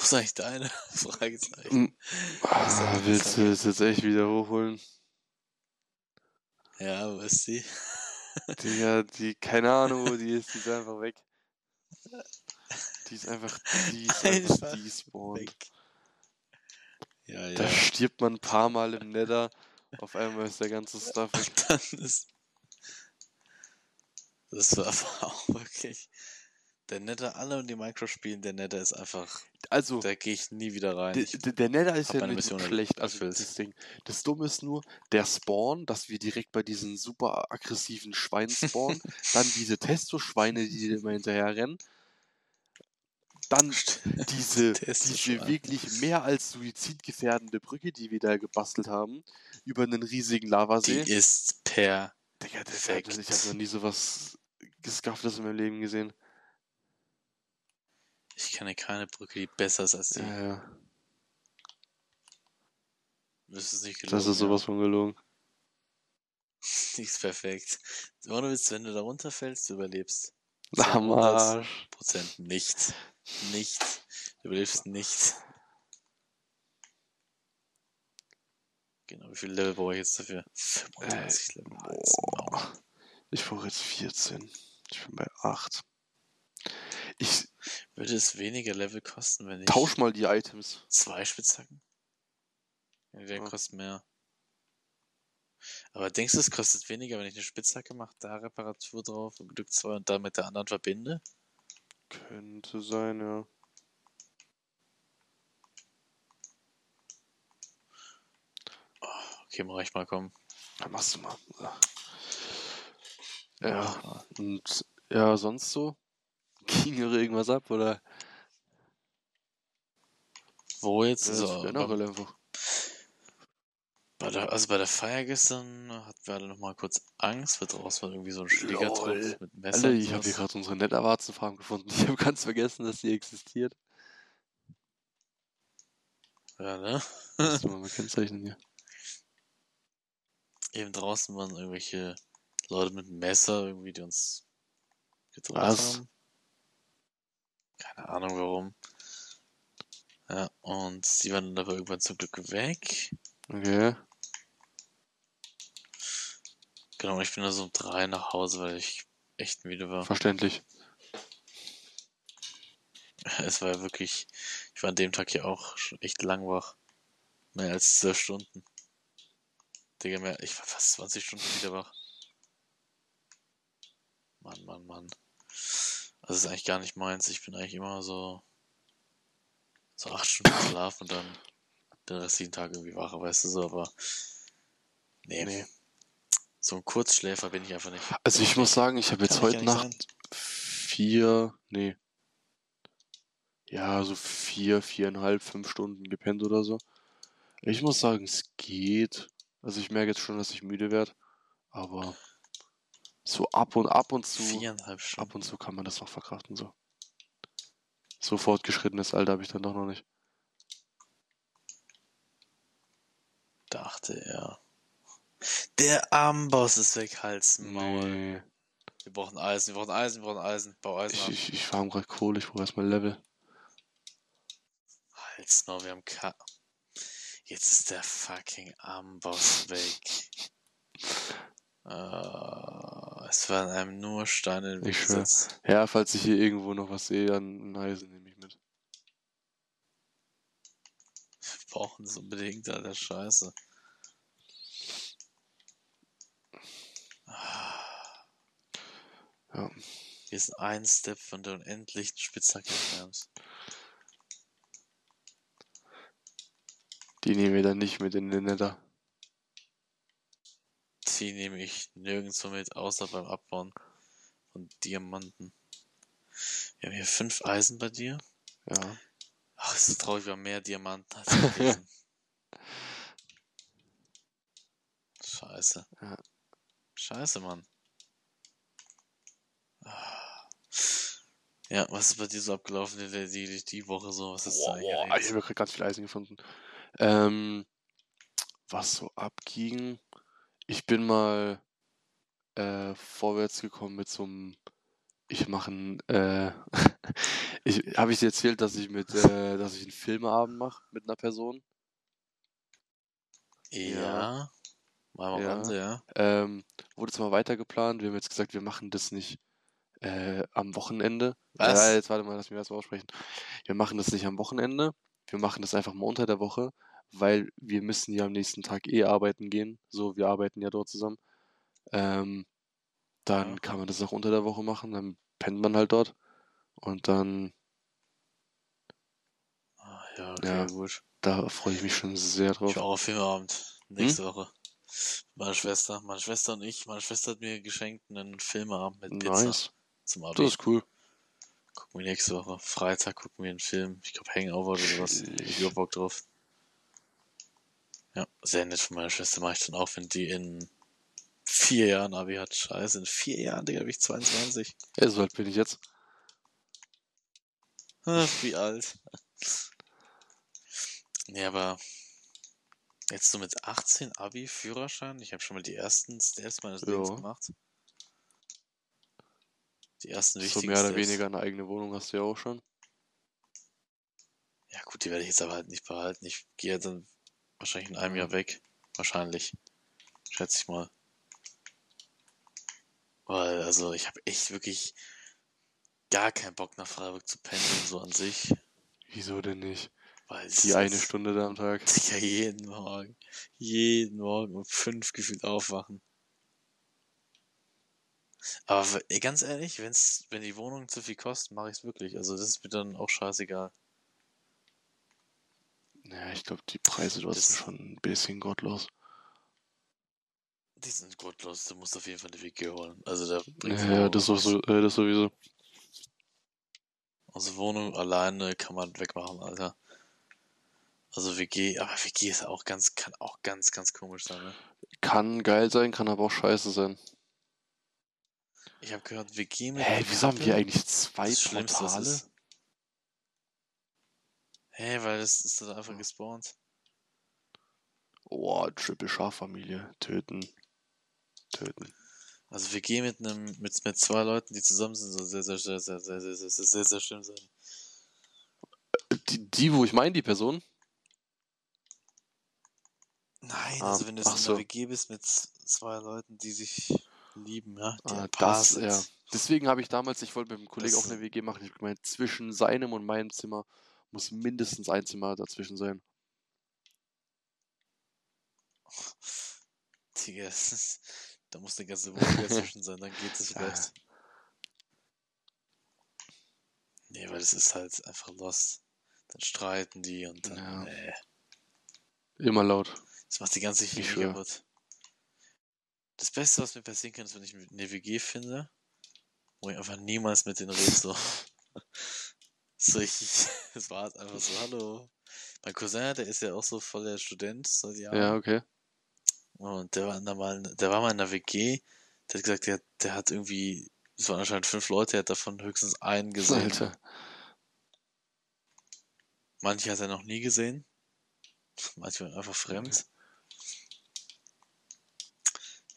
ist eigentlich deine? Fragezeichen. Mhm. Ah, willst du das jetzt echt wieder hochholen? Ja, wo ist sie? Digga, die, keine Ahnung, wo die ist, die ist einfach weg. Die ist einfach, die ist einfach Einfach despawned. Weg. Ja, Da ja. stirbt man ein paar Mal im Nether, auf einmal ist der ganze Stuff weg. Dann ist. Das war auch wirklich. Der Netter, alle, die Minecraft spielen, der Netter ist einfach. Also, Da gehe ich nie wieder rein. der, Ich, der der Nether ist ja nicht Mission schlecht, also das Ding. Das Dumme ist nur, der Spawn, dass wir direkt bei diesen super aggressiven Schweinen spawnen, dann diese Testo-Schweine, die immer hinterher rennen, dann diese, diese wirklich mehr als suizidgefährdende Brücke, die wir da gebastelt haben, über einen riesigen die Lavasee. ist per. Digga, das, ich habe noch nie sowas geskafftes in meinem Leben gesehen. Ich kenne keine Brücke, die besser ist als die. Ja, ja. Das ist nicht gelogen. Das ist sowas von gelogen. Ist perfekt. Ohne Witz, wenn du da runterfällst, du überlebst. Am 100 Arsch. Prozent nicht. Nicht. Du überlebst nicht. Genau, wie viel Level brauche ich jetzt dafür? 35 Level. Nice. Boah. Ich brauche jetzt 14. Ich bin bei 8. Ich Würde es weniger Level kosten, wenn ich tausch mal die Items. zwei Spitzhacken? Ja, der Ja. kostet mehr. Aber denkst du, es kostet weniger, wenn ich eine Spitzhacke mache, da Reparatur drauf und Glück 2 und dann mit der anderen verbinde? Könnte sein, ja. Okay, mach ich mal, komm. Dann machst du mal. Ja, und ja, sonst so? Ging hier irgendwas ab, oder? Wo jetzt? Ja, so, generell einfach. bei der, also bei der Feier gestern hatten wir alle noch mal kurz Angst, weil draußen war irgendwie so ein Schlägertrupp mit Messer Alter, ich habe hier gerade unsere Netterwarzenfarm gefunden. Ich habe ganz vergessen, dass die existiert. Ja, ne? Musst du mal kennzeichnen hier. Eben draußen waren irgendwelche Leute mit Messer irgendwie, die uns gedroht Was? haben. Keine Ahnung warum. Ja, und die waren dann aber irgendwann zum Glück weg. Okay. Genau, ich bin da so um drei nach Hause, weil ich echt müde war. Verständlich. Es war ja wirklich, ich war an dem Tag ja auch schon echt lang wach. Mehr als zwölf Stunden. Digga, mehr, ich war fast 20 Stunden wieder wach. Mann, Mann, Mann. Das ist eigentlich gar nicht meins. Ich bin eigentlich immer so, so acht Stunden Schlaf und dann den restlichen Tag irgendwie wach, weißt du so, aber nee. Nee. So ein Kurzschläfer bin ich einfach nicht. Also ich muss sagen, ich habe jetzt heute Nacht vier, nee. Ja, so vier, viereinhalb, fünf Stunden gepennt oder so. Ich muss sagen, es geht. Also ich merke jetzt schon, dass ich müde werde. Aber so ab und ab und zu, Viereinhalb Stunden. ab und zu kann man das noch verkraften, so. So fortgeschrittenes Alter habe ich dann doch noch nicht. dachte er. Der Amboss ist weg, Hals, Maul. Nee. Wir brauchen Eisen, wir brauchen Eisen, wir brauchen Eisen. Bau Eisen Ich, ab. ich, ich farm gerade Kohle, ich brauche erstmal Level. Hals, Maul, wir haben K. Jetzt ist der fucking Amboss weg. Äh, es waren einem nur Steine in den Weg Ich gesetzt. Ja, falls ich hier irgendwo noch was sehe an Eisen, nehme ich mit. Wir brauchen das unbedingt, Alter, scheiße. Ja. Wir sind ein Step von der unendlichen Spitzhacke entfernt. Die nehmen wir dann nicht mit in den Nether. Die nehme ich nirgendwo mit, außer beim Abbauen von Diamanten. Wir haben hier fünf Eisen bei dir. Ja. Ach, es ist traurig, wir haben mehr Diamanten als Eisen. Scheiße. Ja. Scheiße, Mann. Ah. Ja, was ist bei dir so abgelaufen die, die, die, Woche so? Was ist da boah, erlebt? ich habe gerade ganz viel Eisen gefunden. Ähm, was so abging. Ich bin mal äh, vorwärts gekommen mit so einem. Ich mache ein. Äh, ich, habe ich dir erzählt, dass ich mit, äh, dass ich einen Filmeabend mache mit einer Person? Ja. Mal am Ja. Rande, ja. Ähm, wurde jetzt mal weiter geplant. Wir haben jetzt gesagt, wir machen das nicht äh, am Wochenende. Was? Ja, jetzt warte mal, lass mich erst mal aussprechen. Wir machen das nicht am Wochenende. Wir machen das einfach mal unter der Woche, weil wir müssen ja am nächsten Tag eh arbeiten gehen. So, wir arbeiten ja dort zusammen. Ähm, dann Ja. kann man das auch unter der Woche machen. Dann pennt man halt dort. Und dann, Ah, ja, okay, Ja. gut. da freue ich mich schon sehr Ich drauf. war auch auf Filmabend. Nächste Hm? Woche. Meine Schwester. Meine Schwester und ich. Meine Schwester hat mir geschenkt einen Filmabend mit Pizza Nice. zum Das Abi. ist cool. Gucken wir nächste Woche. Freitag gucken wir einen Film. Ich glaube Hangover oder sowas. Ich hab Bock drauf. Ja, sehr nett von meiner Schwester mache ich dann auch, wenn die in vier Jahren Abi hat. Scheiße, in vier Jahren, Digga, bin ich 22. Ja, so alt bin ich jetzt. Ach, Wie alt. Nee, aber jetzt so mit 18 Abi, Führerschein. Ich habe schon mal die ersten Steps meines Lebens gemacht. Die ersten So wichtigen mehr oder Steps. weniger eine eigene Wohnung hast du ja auch schon. Ja gut, die werde ich jetzt aber halt nicht behalten. Ich gehe jetzt dann wahrscheinlich in einem Jahr weg. Wahrscheinlich. Schätze ich mal. Weil, also ich habe echt wirklich gar keinen Bock nach Freiburg zu pendeln, so an sich. Wieso denn nicht? Weil Die eine Stunde da am Tag. Ja, jeden Morgen. Jeden Morgen um fünf gefühlt aufwachen. Aber ganz ehrlich, wenn's, wenn die Wohnung zu viel kostet, mache ich's wirklich. Also das ist mir dann auch scheißegal. Ja, ich glaube, die Preise dort sind schon ein bisschen gottlos. Die sind gottlos, du musst auf jeden Fall eine WG holen. Also da Ja, das, sowieso, äh, das sowieso. Also Wohnung alleine kann man wegmachen, Alter. Also WG, aber WG ist auch ganz, kann auch ganz, ganz komisch sein, ne? Kann geil sein, kann aber auch scheiße sein. Ich habe gehört, WG mit. Hä, wieso haben wir eigentlich zwei das Portale? ist. Hä, weil das ist dann einfach gespawnt. Oh, Triple Schaf-Familie. Töten. Töten. Also WG mit einem, mit, mit zwei Leuten, die zusammen sind, soll sehr, sehr, sehr, sehr, sehr, sehr, sehr, sehr, sehr, sehr schlimm sein. Die, die wo ich meine, die Person? Nein, Ah, also wenn du in so. einer WG bist mit zwei Leuten, die sich lieben, ja, Ah, das, ja. Deswegen habe ich damals, ich wollte mit dem Kollegen auch eine WG machen. Ich gemeint, zwischen seinem und meinem Zimmer muss mindestens ein Zimmer dazwischen sein. Digga, ist, da muss eine ganze Wohnung dazwischen sein, dann geht es vielleicht. Nee, weil es ist halt einfach lost. Dann streiten die und dann, Ja. nee. Immer laut. Das macht die ganze schwör. kaputt. Das Beste, was mir passieren kann, ist, wenn ich eine WG finde, wo ich einfach niemals mit denen rede, so. So ich, es war halt einfach so, hallo. Mein Cousin, der ist ja auch so voll der Student seit Jahren. Ja, okay. Und der war, in der, mal, der war mal in der WG, der hat gesagt, der, der hat irgendwie, es waren anscheinend fünf Leute, er hat davon höchstens einen gesehen. Alter. Manche hat er noch nie gesehen. Manche waren einfach fremd.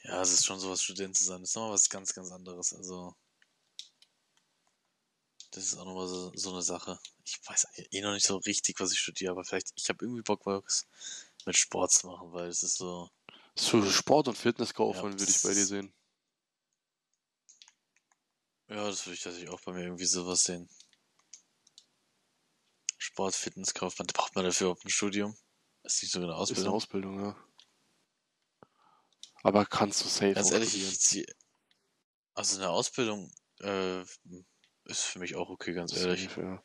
Ja, es ist schon sowas, Student zu sein. Das ist nochmal was ganz, ganz anderes. Also, das ist auch nochmal so, so eine Sache. Ich weiß eh noch nicht so richtig, was ich studiere, aber vielleicht, ich habe irgendwie Bock, was mit Sport zu machen, weil es ist so, So Sport- und Fitnesskaufmann Ja, würde ich bei dir das- sehen. ja, das würde ich tatsächlich auch bei mir irgendwie sowas sehen. Sport, Fitness, Kaufmann, da braucht man dafür überhaupt ein Studium. Ist nicht so eine Ist eine Ausbildung. Ausbildung, ja. Aber kannst du safe Ganz ehrlich, ich zieh, also eine Ausbildung äh, ist für mich auch okay, ganz ehrlich. Ja.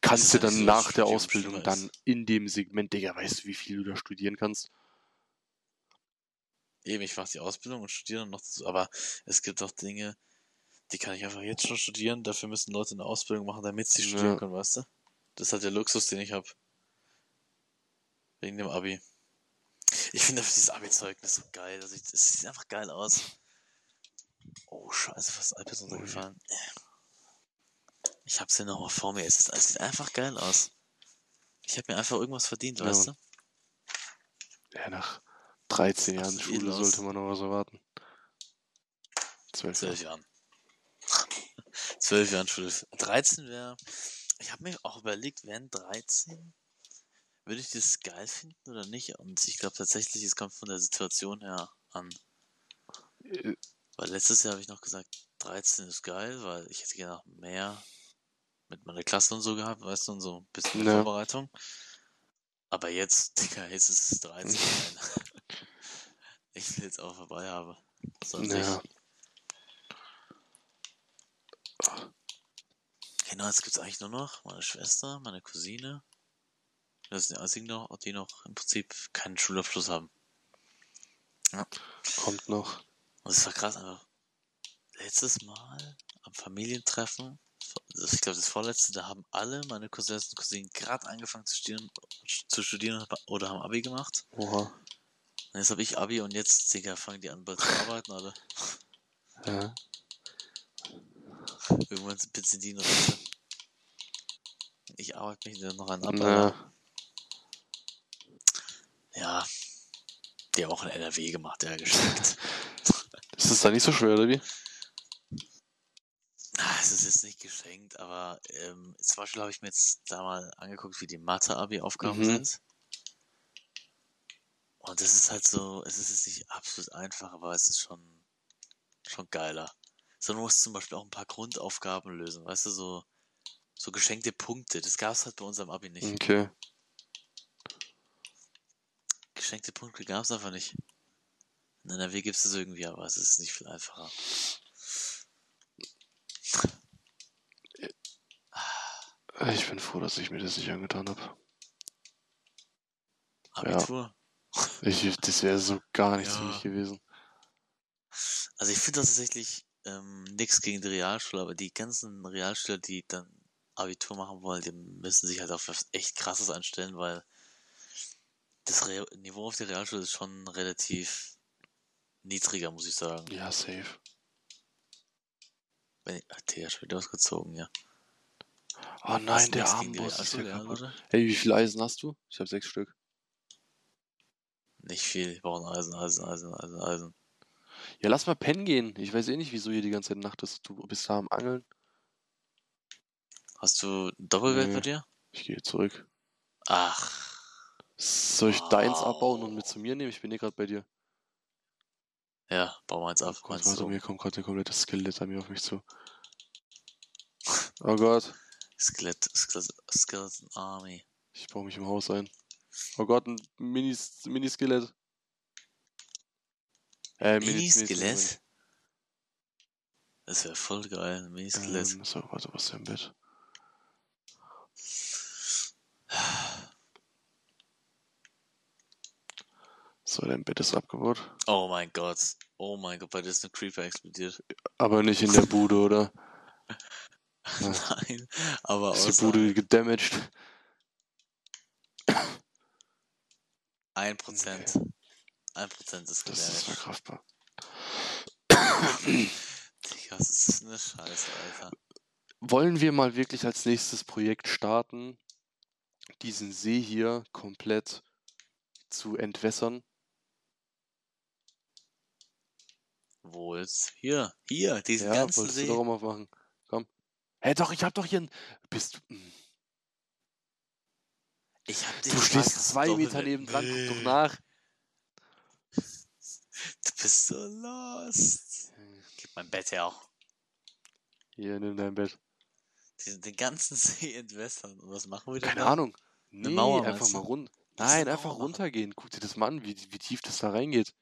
Kannst du ja dann nach der Ausbildung dann in dem Segment, Digga, weißt du, wie viel du da studieren kannst? Eben, ich mache die Ausbildung und studiere dann noch dazu, aber es gibt auch Dinge, die kann ich einfach jetzt schon studieren, dafür müssen Leute eine Ausbildung machen, damit sie studieren Ja. können, weißt du? Das ist halt der Luxus, den ich habe. Wegen dem Abi. Ich finde einfach dieses Abi-Zeugnis so geil. Also ich, es sieht einfach geil aus. Oh, scheiße, fast ein iPad runtergefallen. Ich hab's hier noch mal vor mir. Es, ist, es sieht einfach geil aus. Ich habe mir einfach irgendwas verdient, Ja, weißt du? Ja, nach 13 Jahren Schule sollte man noch was erwarten. 12 Zwölf Jahre. Jahren. Zwölf Jahren Schule. 13 wäre. Ich habe mir auch überlegt, wären 13? Würde ich das geil finden oder nicht? Und ich glaube tatsächlich, es kommt von der Situation her an. Äh, Weil letztes Jahr habe ich noch gesagt, 13 ist geil, weil ich hätte gerne noch mehr mit meiner Klasse und so gehabt, weißt du, und so ein bisschen Ja. Vorbereitung. Aber jetzt, Digga, jetzt ist es 13. ich will jetzt auch vorbei haben. Sonst Ja. Genau, jetzt gibt's eigentlich nur noch meine Schwester, meine Cousine. Das sind die einzigen noch, die noch im Prinzip keinen Schulabschluss haben. Kommt noch. Und es war krass einfach. Letztes Mal am Familientreffen, das- ich glaube das vorletzte, da haben alle meine Cousins und Cousinen gerade angefangen zu studieren, zu studieren oder haben Abi gemacht. Oha. Jetzt habe ich Abi und jetzt, Digga, fangen die an bald zu arbeiten alle. Ja. Irgendwann sind die in Rente. Ich arbeite mich dann noch an ab, Na, ja. Die haben auch in NRW gemacht, ja, geschenkt. ist das da nicht so schwer, oder wie? Es ist jetzt nicht geschenkt, aber ähm, zum Beispiel habe ich mir jetzt da mal angeguckt, wie die Mathe-Abi-Aufgaben Mhm. sind. Und das ist halt so, es ist jetzt nicht absolut einfach, aber es ist schon, schon geiler. So, du musst zum Beispiel auch ein paar Grundaufgaben lösen, weißt du, so So geschenkte Punkte. Das gab's halt bei unserem Abi nicht. Okay. Geschenkte Punkte gab's einfach nicht. In NRW gibt's das irgendwie, aber es ist nicht viel einfacher. Ich bin froh, dass ich mir das nicht angetan habe. Abitur. Ich, das wäre so gar nichts für Ja. mich gewesen. Also ich finde das tatsächlich ähm, nichts gegen die Realschule, aber die ganzen Realschüler, die dann Abitur machen wollen, die müssen sich halt auf was echt krasses anstellen, weil das Re Niveau auf der Realschule ist schon relativ niedriger, muss ich sagen. Ja, safe. Wenn ich, ach, der hat schon wieder ausgezogen, ja. Oh nein, der Armbrust ist ja kaputt. Leute? Hey, wie viel Eisen hast du? Ich habe sechs Stück. Nicht viel, wir brauchen Eisen, Eisen, Eisen, Eisen, Eisen. Ja, lass mal pennen gehen. Ich weiß eh nicht, wieso hier die ganze Zeit Nacht ist. Du bist da am Angeln. Hast du Doppelwelt Nee. bei dir? Ich gehe zurück. Ach, Soll ich deins Wow. abbauen und mit zu mir nehmen? Ich bin eh gerade bei dir. ja, bau mal eins ab. Gott, Meinst warte, mir kommt gerade ein komplettes Skelett an mir auf mich zu. Oh Gott, Skelett, Skelett, Skeleton Army. ich baue mich im Haus ein. Oh Gott, ein Minis- Miniskelett. Äh, Minis- Mini-Skelett? Das wäre voll geil, ein Mini-Skelett. Ähm, so, warte, was ist im Bett? So, dein Bett ist abgebaut. Oh mein Gott. Oh mein Gott, bei dir ist ein Creeper explodiert. Aber nicht in der Bude, oder? Ja. Nein, aber Ist die außer Bude gedamaged? 1%. 1% ist Das ist gedamaged. verkraftbar. Digga, was ist das eine Scheiße, Alter. Wollen wir mal wirklich als nächstes Projekt starten, diesen See hier komplett zu entwässern? Wo jetzt? Hier, hier, diesen Ja, ganzen wolltest See. du doch auch mal machen. Hä, doch, ich hab doch hier ein... Bist du... hm. Ich hab dich Du stehst zwei? Meter neben dran, guck doch nach. Du bist so lost. Gib mein Bett her auch. Hier, nimm dein Bett. Den, den ganzen See entwässern. Und was machen wir denn Keine da? Ahnung. Nee, Mauer, einfach mal rund. Eine Nein, einfach runtergehen. Guck dir das mal an, wie, wie tief das da reingeht.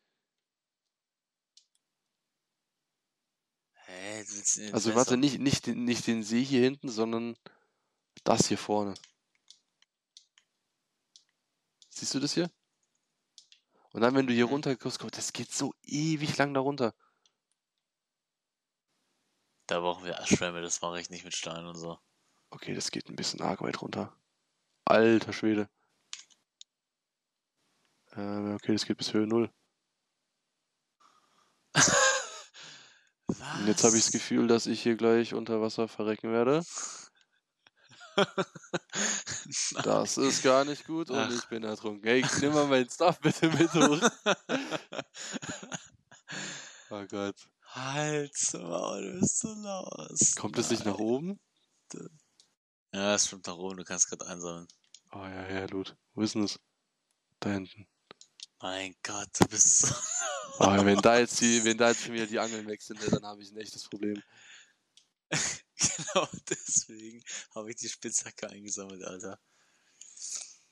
Ihn Also warte, nicht, nicht, den- nicht den See hier hinten, sondern das hier vorne. Siehst du das hier? Und dann, wenn du hier Mhm. runter guckst, guck, das geht so ewig lang da runter. Da brauchen wir Schwämme, das mache ich nicht mit Stein und so. Okay, das geht ein bisschen arg weit runter. Alter Schwede. Ähm, okay, das geht bis Höhe 0. Und jetzt habe ich das? Gefühl, dass ich hier gleich unter Wasser verrecken werde. Das ist gar nicht gut und Ach. ich bin ertrunken. Hey, nimm mal meinen Stuff bitte mit hoch. Oh Gott. Halt's Maul, du bist so lost. Kommt es nicht nach oben? Ja, es stimmt nach oben, du kannst gerade einsammeln. Oh ja, ja, Loot. Wo ist denn das? Da hinten. Mein Gott, du bist so. Oh, wenn da jetzt die, wenn da jetzt schon wieder die Angeln weg sind, ja, dann habe ich ein echtes Problem. genau deswegen habe ich die Spitzhacke eingesammelt, Alter.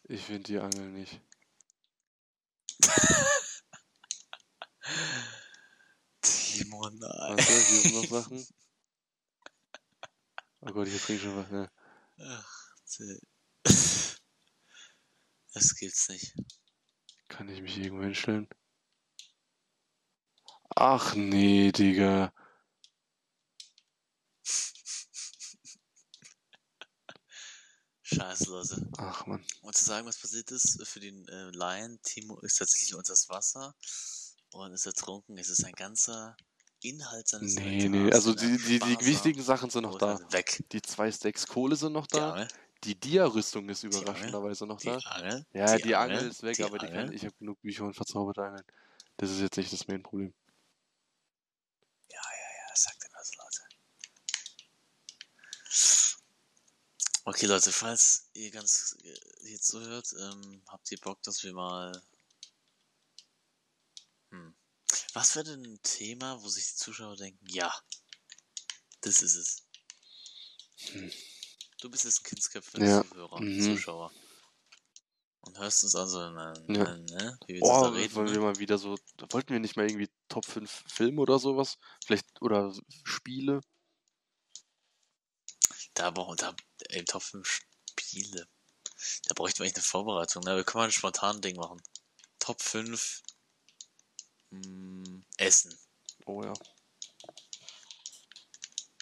Ich finde die Angeln nicht. Timo, nein. Warte, hier sind noch Sachen. Oh Gott, ich trinke schon was, ne? Ach. Das gibt's nicht. Kann ich mich irgendwo hinstellen? Ach nee, Digga. Scheiße, Leute. Ach man. Und zu sagen, was passiert ist für den äh, Lion, Timo ist tatsächlich unter das Wasser und ist ertrunken. Es ist ein ganzer Inhalt seines Nee, Inventars nee, also die, die, die wichtigen Sachen sind noch da. weg. Die zwei Stacks Kohle sind noch da. Angel, Die Dia-Rüstung ist Die Angel, überraschenderweise noch die da. Angel, Ja, die, Angel, ist weg, die aber die kann, Angel. ich habe genug Bücher und verzauberte Angeln. Das ist jetzt nicht das Main-Problem. Ja, sagt er das, Leute. Okay, Leute, falls ihr ganz äh, hier zuhört, ähm, habt ihr Bock, dass wir mal. Hm. Was wäre denn ein Thema, wo sich die Zuschauer denken, ja, das ist es. Du bist jetzt ein Kindsköpfe Ja, Zuhörer, mhm. Zuschauer. Und hörst uns also, ne, Ja. ne, wie wir Oh, da reden. wollen Ne? wir mal wieder so, wollten wir nicht mal irgendwie Top 5 Filme oder sowas? Vielleicht, oder Spiele? Da brauchen da ey, Top 5 Spiele. Da bräuchten wir echt eine Vorbereitung. Ne? Wir können mal ein spontan Ding machen. Top 5 mh, Essen. Oh ja.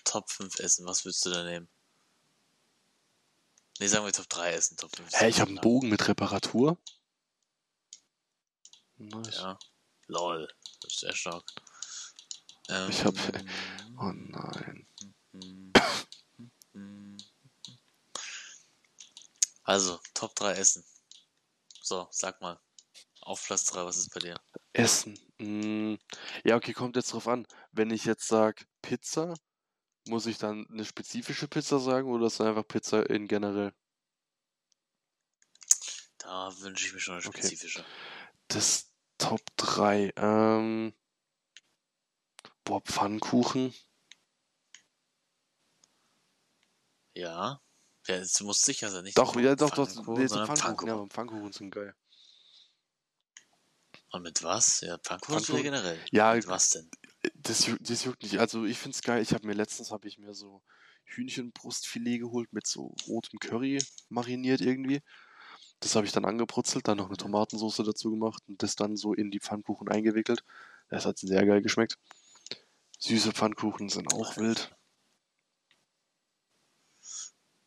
Top 5 Essen. Was würdest du da nehmen? Ne, sagen wir Top 3 Essen. Top 5 Hä, ich habe einen Bogen mit Reparatur. Nice. Ja. Lol. Das ist sehr stark. Ähm, Ich hab- Oh nein. Also, Top 3 Essen. So, sag mal. Auf Platz 3, was ist bei dir? Essen. Mm, ja, okay, kommt jetzt drauf an. Wenn ich jetzt sag Pizza, muss ich dann eine spezifische Pizza sagen oder ist es einfach Pizza in generell? Da wünsche ich mir schon eine Okay. spezifische. Das Top 3. Ähm, boah, Pfannkuchen. Ja. ja du musst sicher sein, nicht Doch, ja, doch, doch. Pfannkuchen, Nee, so sondern Pfannkuchen. Ja, Pfannkuchen. aber Pfannkuchen sind geil. Und mit was? Ja, Pfannkuchen Pfannkuchen. generell. Ja, Mit was denn? Das, das juckt nicht. Also ich find's geil. Ich habe mir letztens habe ich mir so Hühnchenbrustfilet geholt mit so rotem Curry mariniert irgendwie. Das habe ich dann angebrutzelt, dann noch eine Tomatensauce dazu gemacht und das dann so in die Pfannkuchen eingewickelt. Das hat sehr geil geschmeckt. Süße Pfannkuchen sind auch wild.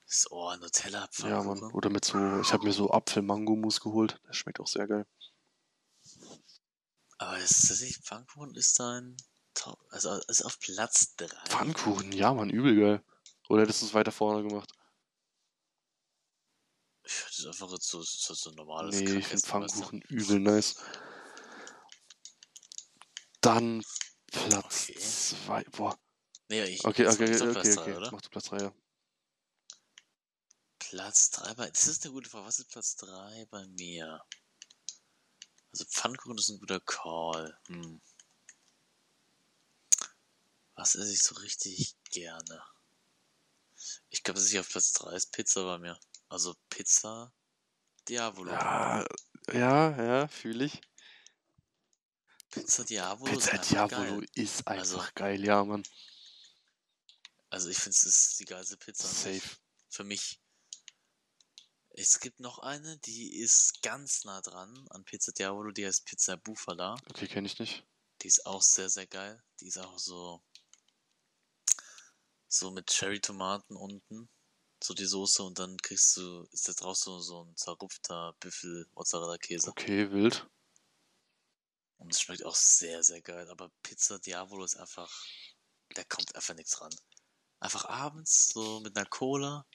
Das oh, Nutella Ja, Pfannkuchen. Mann. Oder mit so, ich habe mir so Apfel-Mango-Mus geholt. Das schmeckt auch sehr geil. Aber ist das nicht, Pfannkuchen ist dein Top, also ist auf Platz 3. Pfannkuchen, ja, Mann, übel geil. Oder hättest du es weiter vorne gemacht? Ich finde das einfach jetzt so, so, so ein normales Nee, ich finde? Pfannkuchen übel nice. Dann Platz Okay. 2. Boah. Nee, ich, Okay, okay, okay, Platz okay. drei, oder? Mach du Platz 3, ja. Platz 3 bei, das ist eine gute Frage. Was ist Platz 3 bei mir? Also Pfannkuchen ist ein guter Call. Hm. Was esse ich so richtig gerne? Ich glaube, dass ich auf Platz 3 ist Pizza bei mir. Also Pizza Diavolo. Ja, ja, ja, fühle ich. Pizza Diavolo Pizza ist einfach Diavolo geil. ist einfach Also- geil, ja, Mann. Also ich finde, es ist die geilste Pizza. Safe. Für mich. Es gibt noch eine, die ist ganz nah dran an Pizza Diavolo, die heißt Pizza Bufala. Okay, kenne ich nicht. Die ist auch sehr, sehr geil. Die ist auch so, so mit Cherry-Tomaten unten. So die Soße und dann kriegst du, ist da draus so, so ein zerrupfter Büffel-Mozzarella-Käse. Okay, wild. Und es schmeckt auch sehr, sehr geil. Aber Pizza Diavolo ist einfach, da kommt einfach nichts ran. Einfach abends, so mit einer Cola,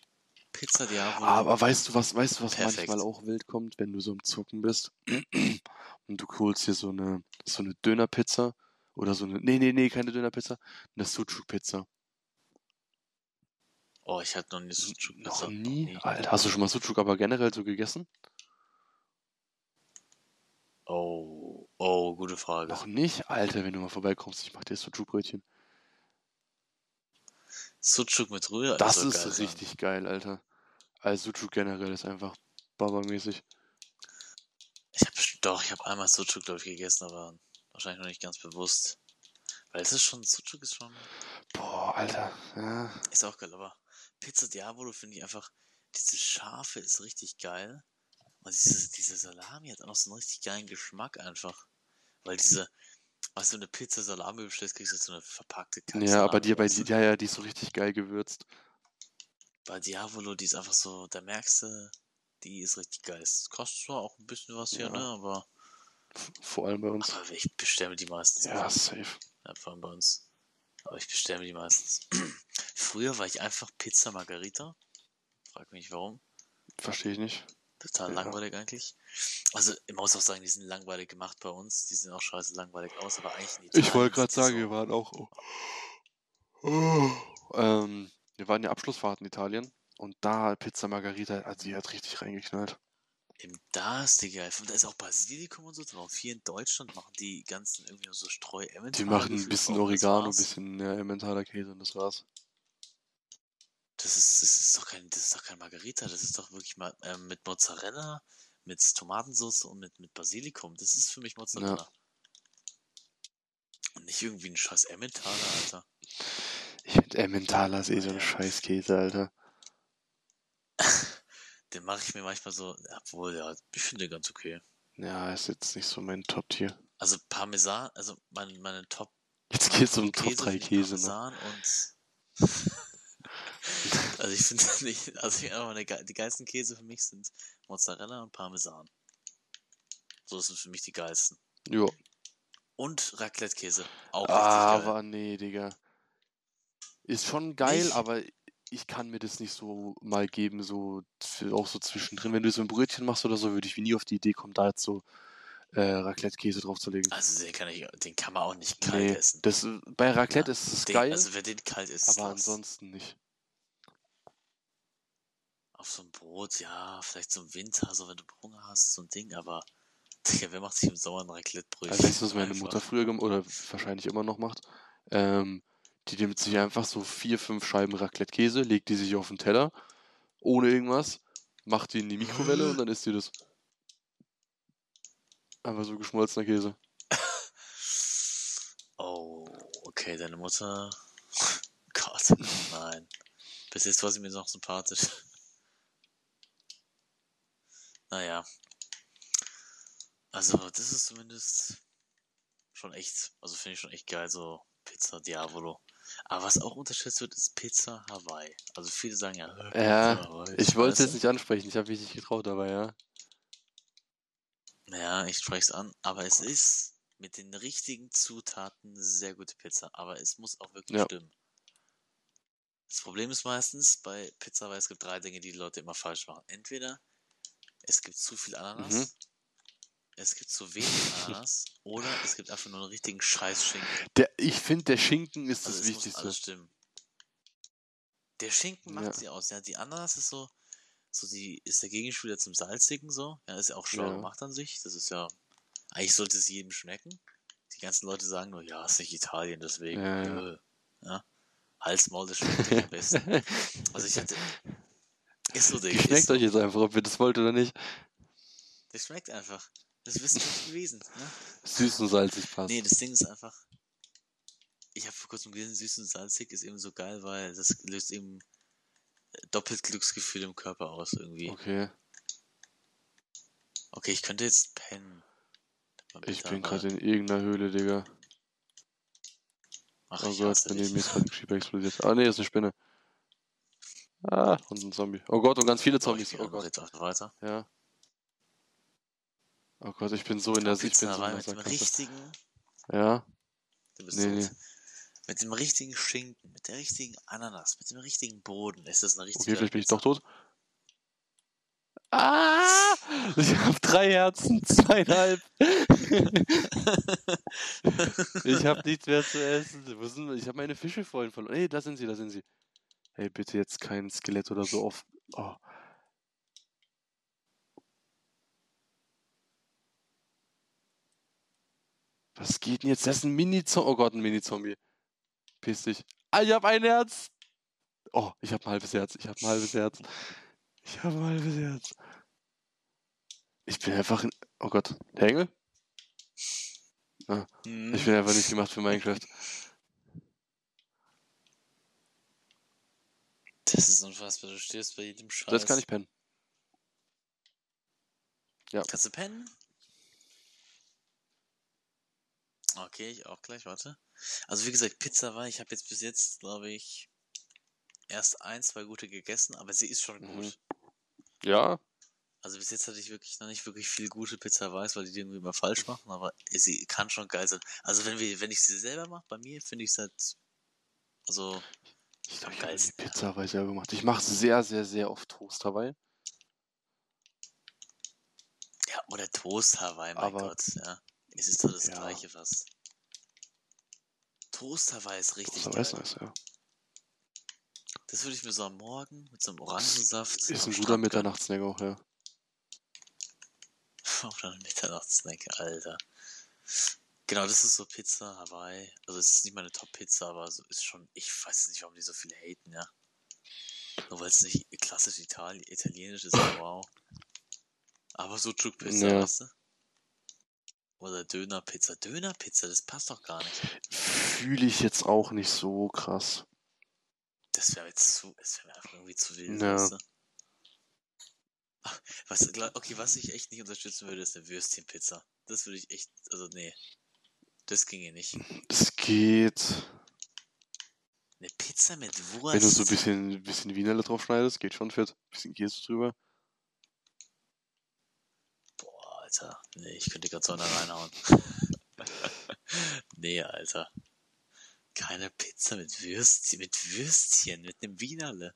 Pizza Diavolo. Aber weißt du, was, weißt du, was Perfekt. manchmal auch wild kommt, wenn du so im Zucken bist und du holst dir so eine, so eine Dönerpizza oder so eine, nee, nee, nee, keine Dönerpizza, eine Sucuk-Pizza. Oh, ich hatte noch nie Sucuk Noch nie? Alter, hast du schon mal Sucuk aber generell so gegessen? Oh, oh, gute Frage. Noch nicht? Alter, wenn du mal vorbeikommst, ich mach dir Sucuk-Brötchen. Sucuk mit Rührei. Das ist geil sein. richtig geil, Alter. Also Sucuk generell ist einfach babamäßig. Ich habe doch, ich habe einmal Sucuk, glaube ich, gegessen, aber wahrscheinlich noch nicht ganz bewusst. Weil es ist schon, Sucuk ist schon, Boah, Alter. Ja. ist auch geil, aber Pizza Diavolo finde ich einfach, diese Scharfe ist richtig geil. Und diese, diese Salami hat auch noch so einen richtig geilen Geschmack einfach. Weil diese, weißt du, du Pizza Salami bestellst, kriegst du so eine verpackte Kack Ja, aber die, bei die, ja, ja, die ist so richtig geil gewürzt. Bei Diavolo, die ist einfach so, da merkst du, die ist richtig geil. Es kostet zwar auch ein bisschen was hier, Ja. ne, aber, Vor allem bei uns. aber ich bestelle die meistens. Ja, safe. Ja, vor allem bei uns. Aber ich bestelle die meistens. Früher war ich einfach Pizza Margarita. Frag mich warum. Verstehe ich nicht. Total Ja. langweilig eigentlich. Also, ich muss auch sagen, die sind langweilig gemacht bei uns. Die sehen auch scheiße langweilig aus, aber eigentlich in Ich wollte gerade sagen, wir so, waren auch. Oh. Ähm, wir waren ja Abschlussfahrt in Italien und da Pizza Margarita, also die hat richtig reingeknallt. Eben da ist die geil. Da ist auch Basilikum und so drauf. Hier in Deutschland machen die ganzen irgendwie nur so streu Die machen ein bisschen Oregano, ein bisschen ja, Emmentaler Käse und das war's. Das ist, das ist doch kein, das ist doch kein Margarita, das ist doch wirklich mal ähm, mit Mozzarella, mit Tomatensauce und mit, mit Basilikum. Das ist für mich Mozzarella. Und nicht irgendwie ein scheiß Emmentaler, Alter. Ich finde Emmentaler ist eh so ein Ja. Scheißkäse, Alter. Den mache ich mir manchmal so, obwohl, ja, ich finde den ganz okay. Ja, ist jetzt nicht so mein Top-Tier. Also Parmesan, also meine, meine Top Jetzt geht's um Top Käse 3 finde ich Käse, ne? Parmesan und also ich finde nicht, also ich, aber die, die geilsten Käse für mich sind Mozzarella und Parmesan. So sind für mich die geilsten. Jo. Und Raclette-Käse. Auch geil. Aber nee, Digga. Ist schon geil, Nicht? aber ich kann mir das nicht so mal geben, so auch so zwischendrin. Wenn du so ein Brötchen machst oder so, würde ich nie auf die Idee kommen, da jetzt so äh, Raclette-Käse draufzulegen. Also den kann ich, den kann man auch nicht kalt Nee, essen. das, bei Raclette Ja, ist es Den, geil, Also wer den kalt isst, aber lass. ansonsten nicht. Auf so ein Brot, ja, vielleicht so im Winter, so wenn du Hunger hast, so ein Ding, aber Digga, wer macht sich im Sommer ein Raclette-Brötchen? Also weißt du, was meine Einfach. Mutter früher gemacht oder wahrscheinlich immer noch macht? Ähm, die nimmt sich einfach so vier, fünf Scheiben Raclette-Käse, legt die sich auf den Teller, ohne irgendwas, macht die in die Mikrowelle und dann isst die das. Einfach so geschmolzener Käse. Oh, okay, deine Mutter. Gott, nein. Bis jetzt war sie mir noch sympathisch. Naja. Also, das ist zumindest schon echt, also finde ich schon echt geil, so Pizza Diavolo. Aber was auch unterschätzt wird, ist Pizza Hawaii. Also viele sagen ja, äh, Ja, Pizza Hawaii, Ich wollte es weißt jetzt nicht ansprechen, ich habe mich nicht getraut, aber ja. du? Ja, ich spreche es an, aber es ist mit den richtigen Zutaten sehr gute Pizza, aber es muss auch wirklich Ja. stimmen. Das Problem ist meistens bei Pizza Hawaii, es gibt drei Dinge, die die Leute immer falsch machen. Entweder es gibt zu viel Ananas, Mhm. es gibt zu wenig Ananas oder es gibt einfach nur einen richtigen Scheiß-Schinken. Der, ich finde, der Schinken ist Also das muss Wichtigste. alles stimmen. Der Schinken macht Ja. sie aus. Ja, die Ananas ist so, so die ist der Gegenspieler zum salzigen so. Ja, ist ja auch schlau Ja. gemacht an sich. Das ist ja eigentlich sollte es jedem schmecken. Die ganzen Leute sagen nur, ja, ist nicht Italien, deswegen. Ja, ja. ja. Halsmaul, das schmeckt am besten. Also ich hatte ist so, Digga. ist Geschmeckt so. euch jetzt einfach, ob ihr das wollt oder nicht. Das schmeckt einfach. Das ist wissenschaftlich gewesen. Ne? Süß und salzig passt. Nee, das Ding ist einfach. Ich habe vor kurzem gelesen, süß und salzig ist eben so geil, weil das löst eben doppelt Glücksgefühl im Körper aus irgendwie. Okay, Okay, ich könnte jetzt pennen. Ich bin gerade in irgendeiner Höhle, Digga. Ach, Oh ich Gott, neben mir ist gerade ein Creeper explodiert. Ah, nee, ist eine Spinne. Ah, und ein Zombie. Oh Gott, und ganz viele Oh, Zombies. Oh Gott, jetzt weiter. ja. Oh Gott, ich bin so in der ich bin so in der mit dem richtigen, Ja, du bist Nee, nee. Mit dem richtigen Schinken, mit der richtigen Ananas, mit dem richtigen Boden. Ist das eine richtige okay, vielleicht bin ich doch tot. Ah! Ich habe drei Herzen, zweieinhalb. ich habe nichts mehr zu essen. Ich habe meine Fische vorhin verloren. Hey, da sind sie, da sind sie. Hey, bitte jetzt kein Skelett oder so auf. Oh. Was geht denn jetzt? Das ist ein Mini-Zombie. Oh Gott, ein Mini-Zombie. Piss dich. Ah, ich habe ein Herz. Oh, ich habe ein halbes Herz. Ich habe ein halbes Herz. Ich habe ein halbes Herz. Ich bin einfach ein. Oh Gott. Der Engel? Hm. Ich bin einfach nicht gemacht für Minecraft. Das ist unfassbar, du stehst bei jedem Scheiß. Das kann ich pennen. Kannst du pennen? Okay, ich auch gleich, warte. Also wie gesagt, Pizza war, ich habe jetzt bis jetzt, glaube ich, erst ein, zwei gute gegessen, aber sie ist schon Mhm. gut. Ja, Also bis jetzt hatte ich wirklich noch nicht wirklich viel gute Pizza weiß, weil die die irgendwie immer falsch machen, aber sie kann schon geil sein. Also wenn wir, wenn ich sie selber mache, bei mir finde ich es halt, also ich glaube, ich Geil. habe die Pizza Hawaii selber gemacht. Ich mache sehr, sehr, sehr oft Toast Hawaii. ja, oder Toast Hawaii, mein Aber- Gott, ja. Es ist doch das Ja. gleiche fast. Toast Hawaii ist richtig Toast Hawaii ist geil. nice, ja. Das würde ich mir so am Morgen mit so einem Orangensaft. Ist ein guter. Mitternachtssnack auch, ja. Oder ein Mitternachtssnack, Alter. Genau, das ist so Pizza Hawaii. Also es ist nicht meine Top-Pizza, aber so ist schon, ich weiß nicht, warum die so viele haten, ja. Nur weil es nicht klassisch Itali italienisch ist, wow. Aber so Chuk-Pizza, Ja. weißt du? Oder Döner-Pizza. Döner-Pizza, das passt doch gar nicht. Fühle ich jetzt auch nicht so krass. Das wäre jetzt zu, das wäre mir einfach irgendwie zu wild, Ja. weißt du? Ach, Was, okay, was ich echt nicht unterstützen würde, ist eine Würstchenpizza. Das würde ich echt, also nee. Das ginge nicht. Es geht. Eine Pizza mit Wurst. Wenn du so ein bisschen, bisschen Wienerle drauf schneidest, geht schon fit. Bisschen Käse drüber. Boah, Alter. Nee, ich könnte gerade so eine reinhauen. nee, Alter. Keine Pizza mit Würstchen, mit Würstchen, mit einem Wienerle.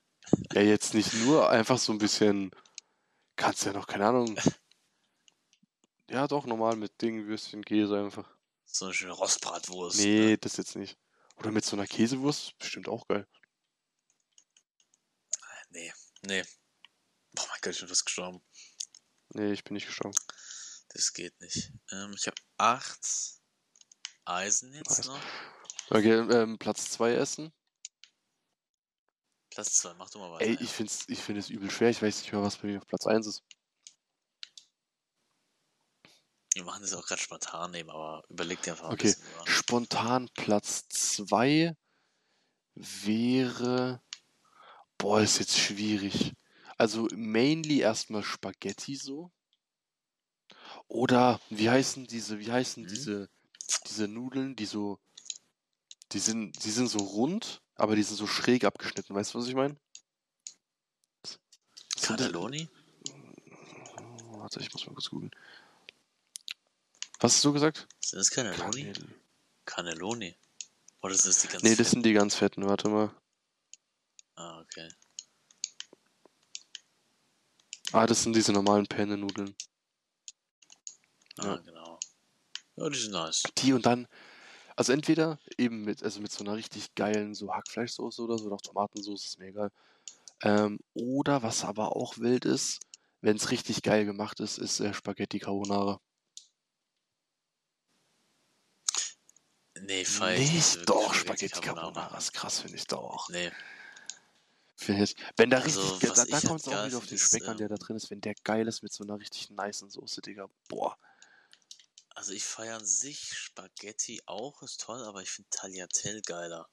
Ja, jetzt nicht nur einfach so ein bisschen. Kannst ja noch, keine Ahnung. Ja, doch, normal mit Ding, Würstchen, Käse einfach. So eine schöne Rostbratwurst. Nee, Ne? das jetzt nicht. Oder mit so einer Käsewurst, bestimmt auch geil. Nee, nee. Oh mein Gott, ich bin fast gestorben. Nee, ich bin nicht gestorben. Das geht nicht. Ähm, ich habe acht Eisen jetzt Nice. noch. Okay, ähm, Platz 2 essen. Platz zwei, mach du mal weiter. Ey, ich find's, ich find es übel schwer. Ich weiß nicht mehr, was bei mir auf Platz 1 ist. Wir machen das auch gerade spontan nehmen, aber überleg dir einfach mal Okay. ein bisschen. Oder? Spontan Platz 2 wäre. Boah, ist jetzt schwierig. Also mainly erstmal Spaghetti so. Oder wie heißen diese, wie heißen Mhm. diese, diese Nudeln, die so. Die sind, die sind so rund, aber die sind so schräg abgeschnitten. Weißt du, was ich meine? Cannelloni? Warte, ich muss mal kurz googeln. Was hast du gesagt? Sind das Cannelloni? Kanel- Cannelloni. Oder sind das die ganz Nee, das fetten? sind die ganz fetten. Warte mal. Ah, okay. Ah, das sind diese normalen Penne-Nudeln. Ah, Ja. genau. Ja, die sind nice. Die und dann, also entweder eben mit, also mit so einer richtig geilen so Hackfleischsoße oder so, oder auch Tomatensauce, ist mir egal. Ähm, oder was aber auch wild ist, wenn es richtig geil gemacht ist, ist äh, Spaghetti Carbonara. Nee, feier ich Nicht doch, Spaghetti Carbonara. Ist krass, finde ich doch. Nee, Find ich, wenn da Also, richtig, da, da kommt es auch wieder auf den Speck an, der da drin ist, wenn der geil ist mit so einer richtig nicen Soße, Digga. Boah. also ich feiere an sich Spaghetti auch, ist toll, aber ich finde Tagliatelle geiler.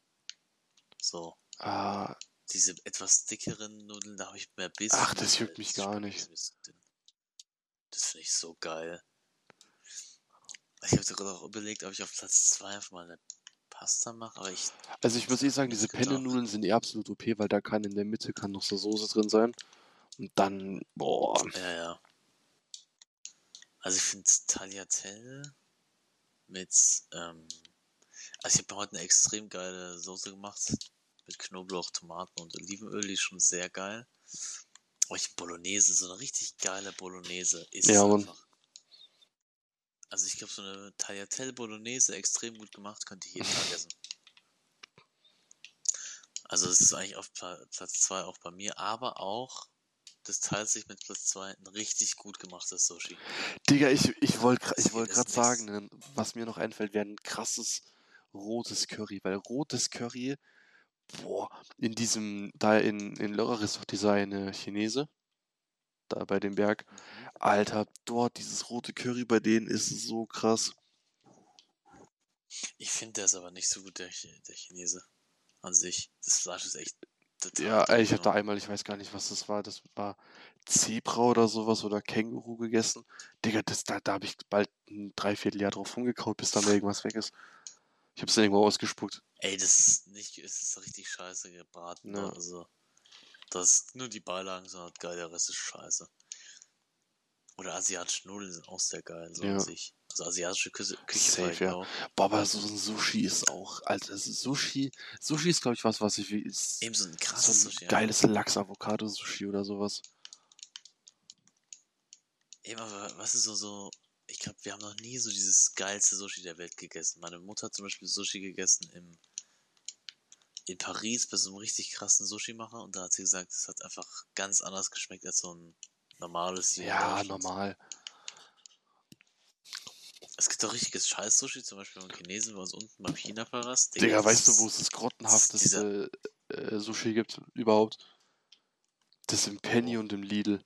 So, Ah, diese etwas dickeren Nudeln, da habe ich mehr Biss. Ach, das juckt mich gar nicht. Das finde ich so geil. Ich habe sogar auch überlegt, ob ich auf Platz 2 einfach mal eine Pasta mache, aber ich. Also ich muss eh sagen, diese. Penne-Nudeln sind eh absolut OP, weil da kann in der Mitte kann noch so Soße drin sein. Und dann, boah. Ja, ja. Also ich finde Tagliatelle mit, ähm, also ich habe heute eine extrem geile Soße gemacht mit Knoblauch, Tomaten und Olivenöl, die ist schon sehr geil. Oh, ich Bolognese, so eine richtig geile Bolognese ist Ja, einfach. Also ich glaube, so eine Tagliatelle Bolognese extrem gut gemacht, könnte ich jeden Tag essen. Also es ist eigentlich auf Pla Platz 2 auch bei mir, aber auch, das teilt sich mit Platz 2 ein richtig gut gemachtes Sushi. Digga, ich, ich wollte Das ich wollt gerade sagen, ne, was mir noch einfällt, wäre ein krasses rotes Curry, weil rotes Curry, boah, in diesem, da in, in Lörrach ist doch dieser eine Chinese, da bei dem Berg. Alter, dort dieses rote Curry bei denen ist so krass. Ich finde, der ist aber nicht so gut, der, der Chinese an sich. Das Fleisch ist echt Ja, ey, ich habe da einmal, ich weiß gar nicht, was das war, das war Zebra oder sowas oder Känguru gegessen. Digga, das, da, da habe ich bald ein Dreivierteljahr drauf rumgekaut, bis dann irgendwas weg ist. Ich habe es irgendwo ausgespuckt. Ey, das ist nicht, es ist richtig scheiße gebraten. Ja. Ne? Also, das ist nur die Beilagen sind halt geil, der Rest ist scheiße. Oder asiatische Nudeln sind auch sehr geil, so Ja. an sich. Also asiatische Küche, Küche Safe, ja. auch. Boah, aber so ein Sushi ist auch, ist Sushi, Sushi ist, glaube ich, was, was ich will, ist Eben so ein so krasses ein Sushi. ja. geiles Lachs-Avocado-Sushi oder sowas. Eben, aber was ist so, so, ich glaube, wir haben noch nie so dieses geilste Sushi der Welt gegessen. Meine Mutter hat zum Beispiel Sushi gegessen im, in Paris bei so einem richtig krassen Sushi-Macher und da hat sie gesagt, es hat einfach ganz anders geschmeckt als so ein normales hier in Ja, normal. Es gibt auch richtiges Scheiß-Sushi, zum Beispiel beim Chinesen bei uns unten beim China-Palast. Digga, das weißt du, wo es das grottenhafteste äh, Sushi gibt überhaupt? Das im Penny Oh. und im Lidl.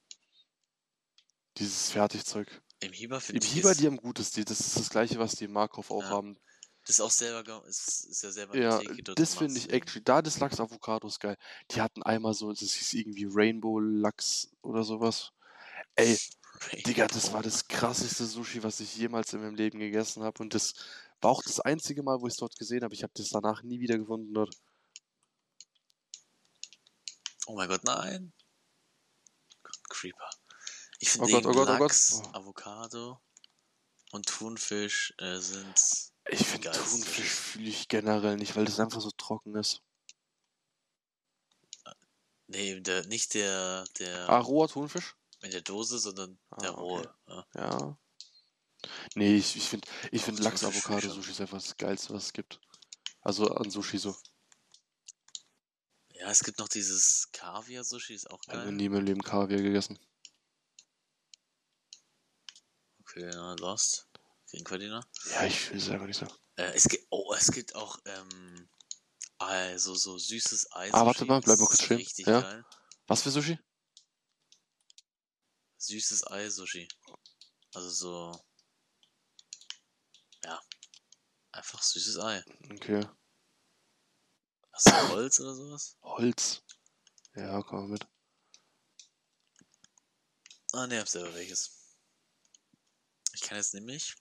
Dieses Fertigzeug. Im Hieber Im finde ich. Hieber, ist- die haben gutes. Die, das ist das gleiche, was die im Markov auch Ja. haben. Das ist auch selber, ist, ist ja selber Ja, das finde ich actually. Da das Lachs Avocado ist geil. Die hatten einmal so, das hieß irgendwie Rainbow Lachs oder sowas. Ey, Digga, das war das krasseste Sushi, was ich jemals in meinem Leben gegessen habe. Und das war auch das einzige Mal, wo ich es dort gesehen habe. Ich habe das danach nie wieder gefunden dort. Oh mein Gott, nein. Gott, Creeper. Ich Oh finde Gott, oh Gott, oh Gott. Lachs, Oh. Avocado und Thunfisch äh, sind. Ich finde Geil, Thunfisch fühle ich generell nicht, weil das einfach so trocken ist. Nee, der, nicht der, der Ah, roher Thunfisch? in der Dose, sondern der Ah, okay. rohe. Ja. Ja. Nee, ich, ich finde ich find Lachs-Avocado-Sushi ist einfach das Geilste, was es gibt. Also an Sushi so. ja, es gibt noch dieses Kaviar-Sushi, ist auch Ich habe geil. nie meinem Leben Kaviar gegessen. Okay, ja, Lost. Noch? Ja, ich will es einfach nicht so. Äh, es gibt, oh, es gibt auch, ähm, also so süßes Eis. Ah, warte mal, bleib mal kurz stehen. Richtig Ja. geil. Was für Sushi? Süßes Ei-Sushi. Also so. Ja. Einfach süßes Ei. Okay. Hast du Holz oder sowas? Holz. Ja, komm mit. Ah, ne, hab selber welches. Ich kann jetzt nämlich.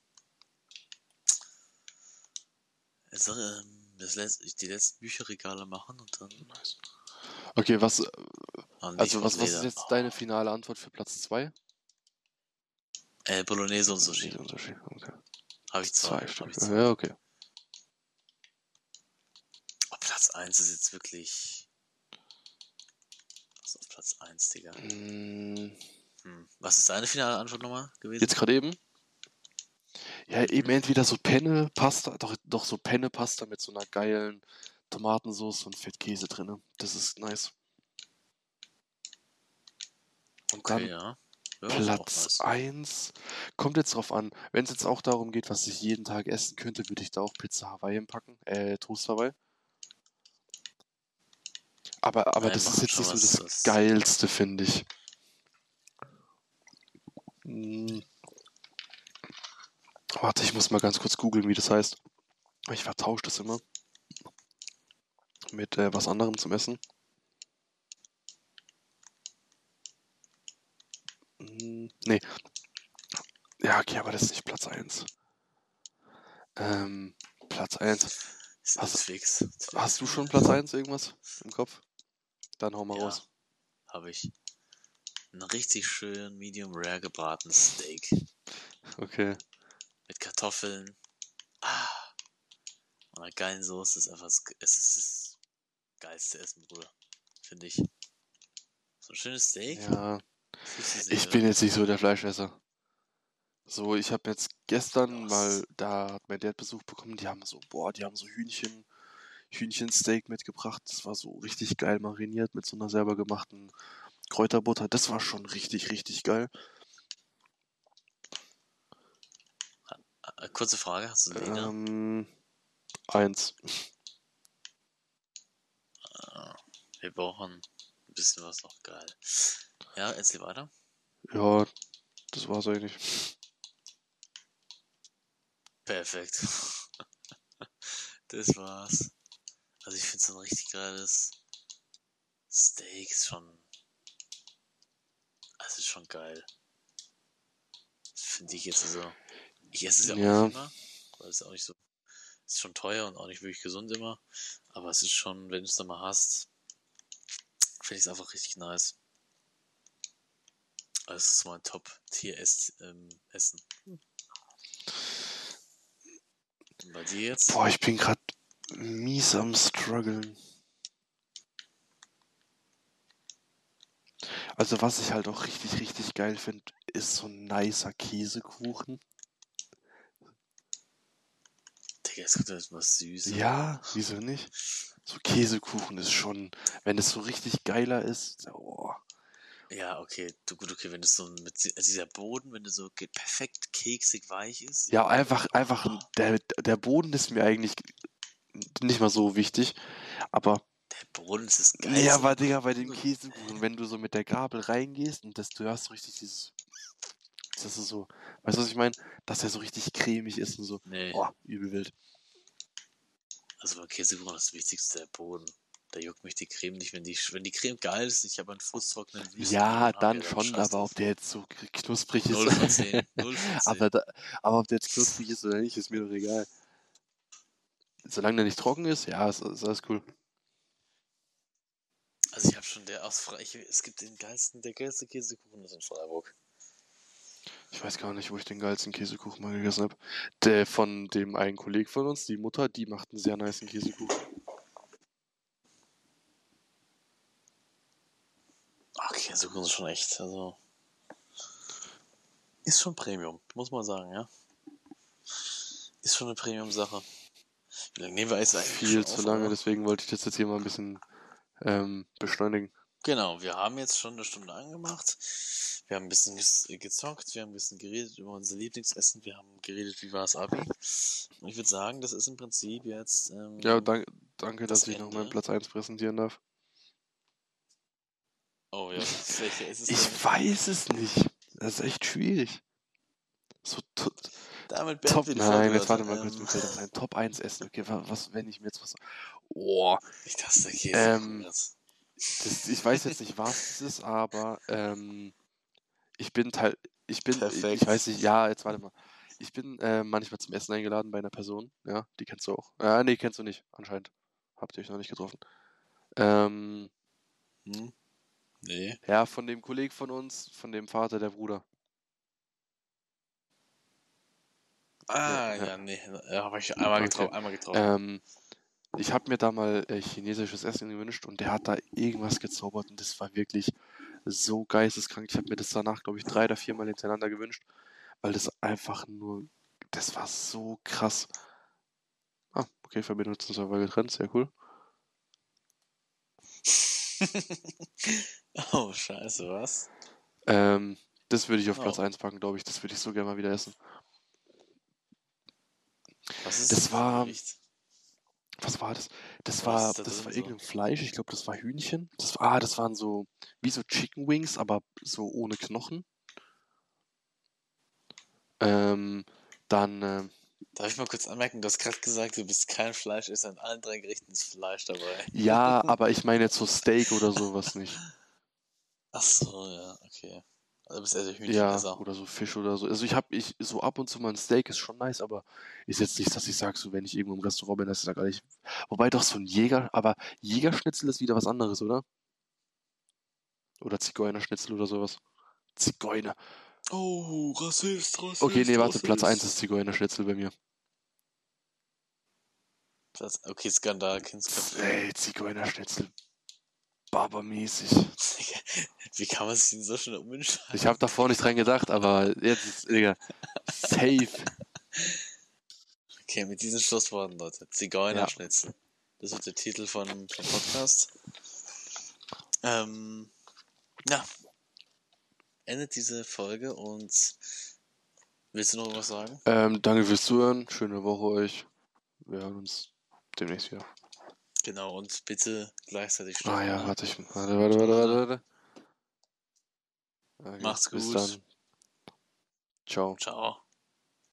Jetzt, ähm, das letzt, die letzten Bücherregale machen und dann. Okay, was, Ah, nee, also was, was ist jetzt deine finale Antwort für Platz 2? Äh, Bolognese und Sushi. Sushi. Okay. Habe ich zwei. Zwei Hab Stück. ich zwei. Ja, okay. Oh, Platz 1 ist jetzt wirklich. Was ist auf Platz 1, Digga? Mm, Hm. Was ist deine finale Antwort nochmal gewesen? Jetzt gerade eben? Ja, eben entweder so Penne, Pasta, doch, doch so Penne, Pasta mit so einer geilen Tomatensauce und Fettkäse drin. Das ist nice. Und okay, dann ja. Platz nice. 1. Kommt jetzt drauf an. Wenn es jetzt auch darum geht, was ich jeden Tag essen könnte, würde ich da auch Pizza Hawaii packen. Äh, Toast Hawaii. Aber, aber Nein, das ist jetzt nicht so das was- Geilste, finde ich. Hm. Warte, ich muss mal ganz kurz googeln, wie das heißt. Ich vertausche das immer. Mit äh, was anderem zum Essen. Hm, nee. Ja, okay, aber das ist nicht Platz 1. Ähm, Platz 1. Ist Hast- fix. Hast du schon Platz 1 irgendwas im Kopf? Dann hau mal Ja, raus. habe ich. Ein richtig schön Medium Rare gebratenes Steak Okay. Mit Kartoffeln. Ah. Und einer geilen Soße ist einfach das, es ist das geilste Essen, Bruder. Finde ich. So ein schönes Steak. Ja, ich oder? bin jetzt nicht so der Fleischesser. So, ich habe jetzt gestern Was? mal, da hat mein Dad Besuch bekommen, die haben so, boah, die haben so Hühnchen, Hühnchensteak mitgebracht. Das war so richtig geil mariniert mit so einer selber gemachten Kräuterbutter. Das war schon richtig, richtig geil. Kurze Frage, hast du Leder? Ähm, eins. Ah, wir brauchen ein bisschen was noch geil. Ja, erzähl weiter. Ja, das war's eigentlich. Perfekt. das war's. Also ich finde so ein richtig geiles Steak ist schon. Also ist schon geil. Finde ich jetzt so. Ich esse es ja auch Ja. nicht immer, weil es auch nicht so. Ist schon teuer und auch nicht wirklich gesund immer. Aber es ist schon, wenn du es dann mal hast, finde ich es einfach richtig nice. Also es ist mein Top-Tier-Essen. Und bei dir jetzt? Boah, ich bin grad mies am struggeln. Also was ich halt auch richtig, richtig geil finde, ist so ein nicer Käsekuchen. Kommt jetzt was Süßes. Ja, wieso nicht? So Käsekuchen ist schon, wenn es so richtig geiler ist, oh, Ja, okay. Du, gut, okay, wenn es so mit also dieser Boden, wenn du so perfekt keksig weich ist. Ja, einfach, einfach, der, der Boden ist mir eigentlich nicht mal so wichtig, aber Der Boden ist das Geilste. Ja, aber Digga, bei dem Käsekuchen, wenn du so mit der Gabel reingehst und das, du hörst so richtig dieses. Das ist so. Weißt du, was ich meine? Dass er so richtig cremig ist und so. Nee, Oh, übel wild. also beim Käsekuchen ist das Wichtigste der Boden. Da juckt mich die Creme nicht, wenn die, wenn die Creme geil ist. Ich habe einen fußtrockenen Ja, dann schon, aber ob der jetzt so knusprig ist. 0 von 10. 0 von 10. aber, da, aber ob der jetzt knusprig ist oder nicht, ist mir doch egal. Solange der nicht trocken ist, ja, ist, ist alles cool. Also ich habe schon der aus Freiburg. Es gibt den geilsten, der geilste Käsekuchen ist in Freiburg. Ich weiß gar nicht, wo ich den geilsten Käsekuchen mal gegessen habe. Der von dem einen Kollegen von uns, die Mutter, die macht einen sehr niceen Käsekuchen. Ach, Käsekuchen ist schon echt, also. Ist schon Premium, muss man sagen, ja. Ist schon eine Premium-Sache. Wie lange nehmen wir jetzt eigentlich? Viel zu lange, oder? deswegen wollte ich das jetzt hier mal ein bisschen ähm, beschleunigen. Genau, wir haben jetzt schon eine Stunde angemacht. Wir haben ein bisschen gezockt, wir haben ein bisschen geredet über unser Lieblingsessen, wir haben geredet, wie war es Abi. Und ich würde sagen, das ist im Prinzip jetzt. Ähm, Ja, danke, danke Das dass ich noch Ende. meinen Platz 1 präsentieren darf. Oh ja, welcher ist es Ich denn? weiß es nicht. Das ist echt schwierig. So Damit Top. wir Nein, jetzt warte Leute. mal kurz, Ähm, mir fällt das ein. Top 1 Essen. Okay, wa- was, wenn ich mir jetzt was. Oh, Ich dachte, Käse. Ähm, jetzt. Das, ich weiß jetzt nicht, was es ist, aber ähm, ich bin Teil. Ich bin. Perfekt. Ich weiß nicht, ja, jetzt warte mal. Ich bin äh, manchmal zum Essen eingeladen bei einer Person. Ja, die kennst du auch. Ja, nee, kennst du nicht, anscheinend. Habt ihr euch noch nicht getroffen. Ähm, Hm? Nee. ja, von dem Kollegen von uns, von dem Vater, der Bruder. Ah, ja. ja, nee. Ja, habe ich einmal getroffen. Einmal getroffen. Ähm, ich habe mir da mal äh, chinesisches Essen gewünscht und der hat da irgendwas gezaubert und das war wirklich so geisteskrank. Ich habe mir das danach, glaube ich, drei oder viermal hintereinander gewünscht, weil das einfach nur, das war so krass. Ah, okay, Verbindung zum Server getrennt, sehr cool. oh, scheiße, was? Ähm, das würde ich auf Platz Oh. 1 packen, glaube ich. Das würde ich so gerne mal wieder essen. Was ist Das ein war- Gericht? Was war das? Das war, das drin war so? irgendein Fleisch. Ich glaube, das war Hühnchen. Das ah, das waren so, wie so Chicken Wings, aber so ohne Knochen. Ähm, dann, ähm, Darf ich mal kurz anmerken, du hast gerade gesagt, du bist kein Fleisch, ist an allen drei Gerichten ist Fleisch dabei. ja, aber ich meine jetzt so Steak oder sowas nicht. Ach so, ja, okay. Also bist also Ja, Hühnchenesser. oder so Fisch oder so. Also ich habe ich so ab und zu mal ein Steak ist schon nice, aber ist jetzt nicht, dass ich sage, so wenn ich irgendwo im Restaurant bin, dass ich sage, ich, wobei doch so ein Jäger, aber Jägerschnitzel ist wieder was anderes, oder? Oder Zigeunerschnitzel oder sowas. Zigeuner. Oh, Rassist, Rassist. Okay, nee, warte, Platz Rassist. 1 ist Zigeunerschnitzel bei mir. Platz, okay, Skandal, Kindsköpfe. Ey, Zigeunerschnitzel. Barbermäßig. Wie kann man sich denn so schnell umentscheiden? Ich habe davor nicht dran gedacht, aber jetzt ist, Digga, safe. Okay, mit diesen Schlussworten, Leute. Zigeunerschnitzel. Das wird der Titel von, vom Podcast. Ähm, ja. Endet diese Folge und willst du noch was sagen? Ähm, danke fürs Zuhören. Schöne Woche euch. Wir hören uns demnächst wieder. Genau, und bitte gleichzeitig Ah stoppen, ja, warte, ich. Warte, warte, warte, warte, warte. Okay, Macht's bis gut. dann. Ciao. Ciao.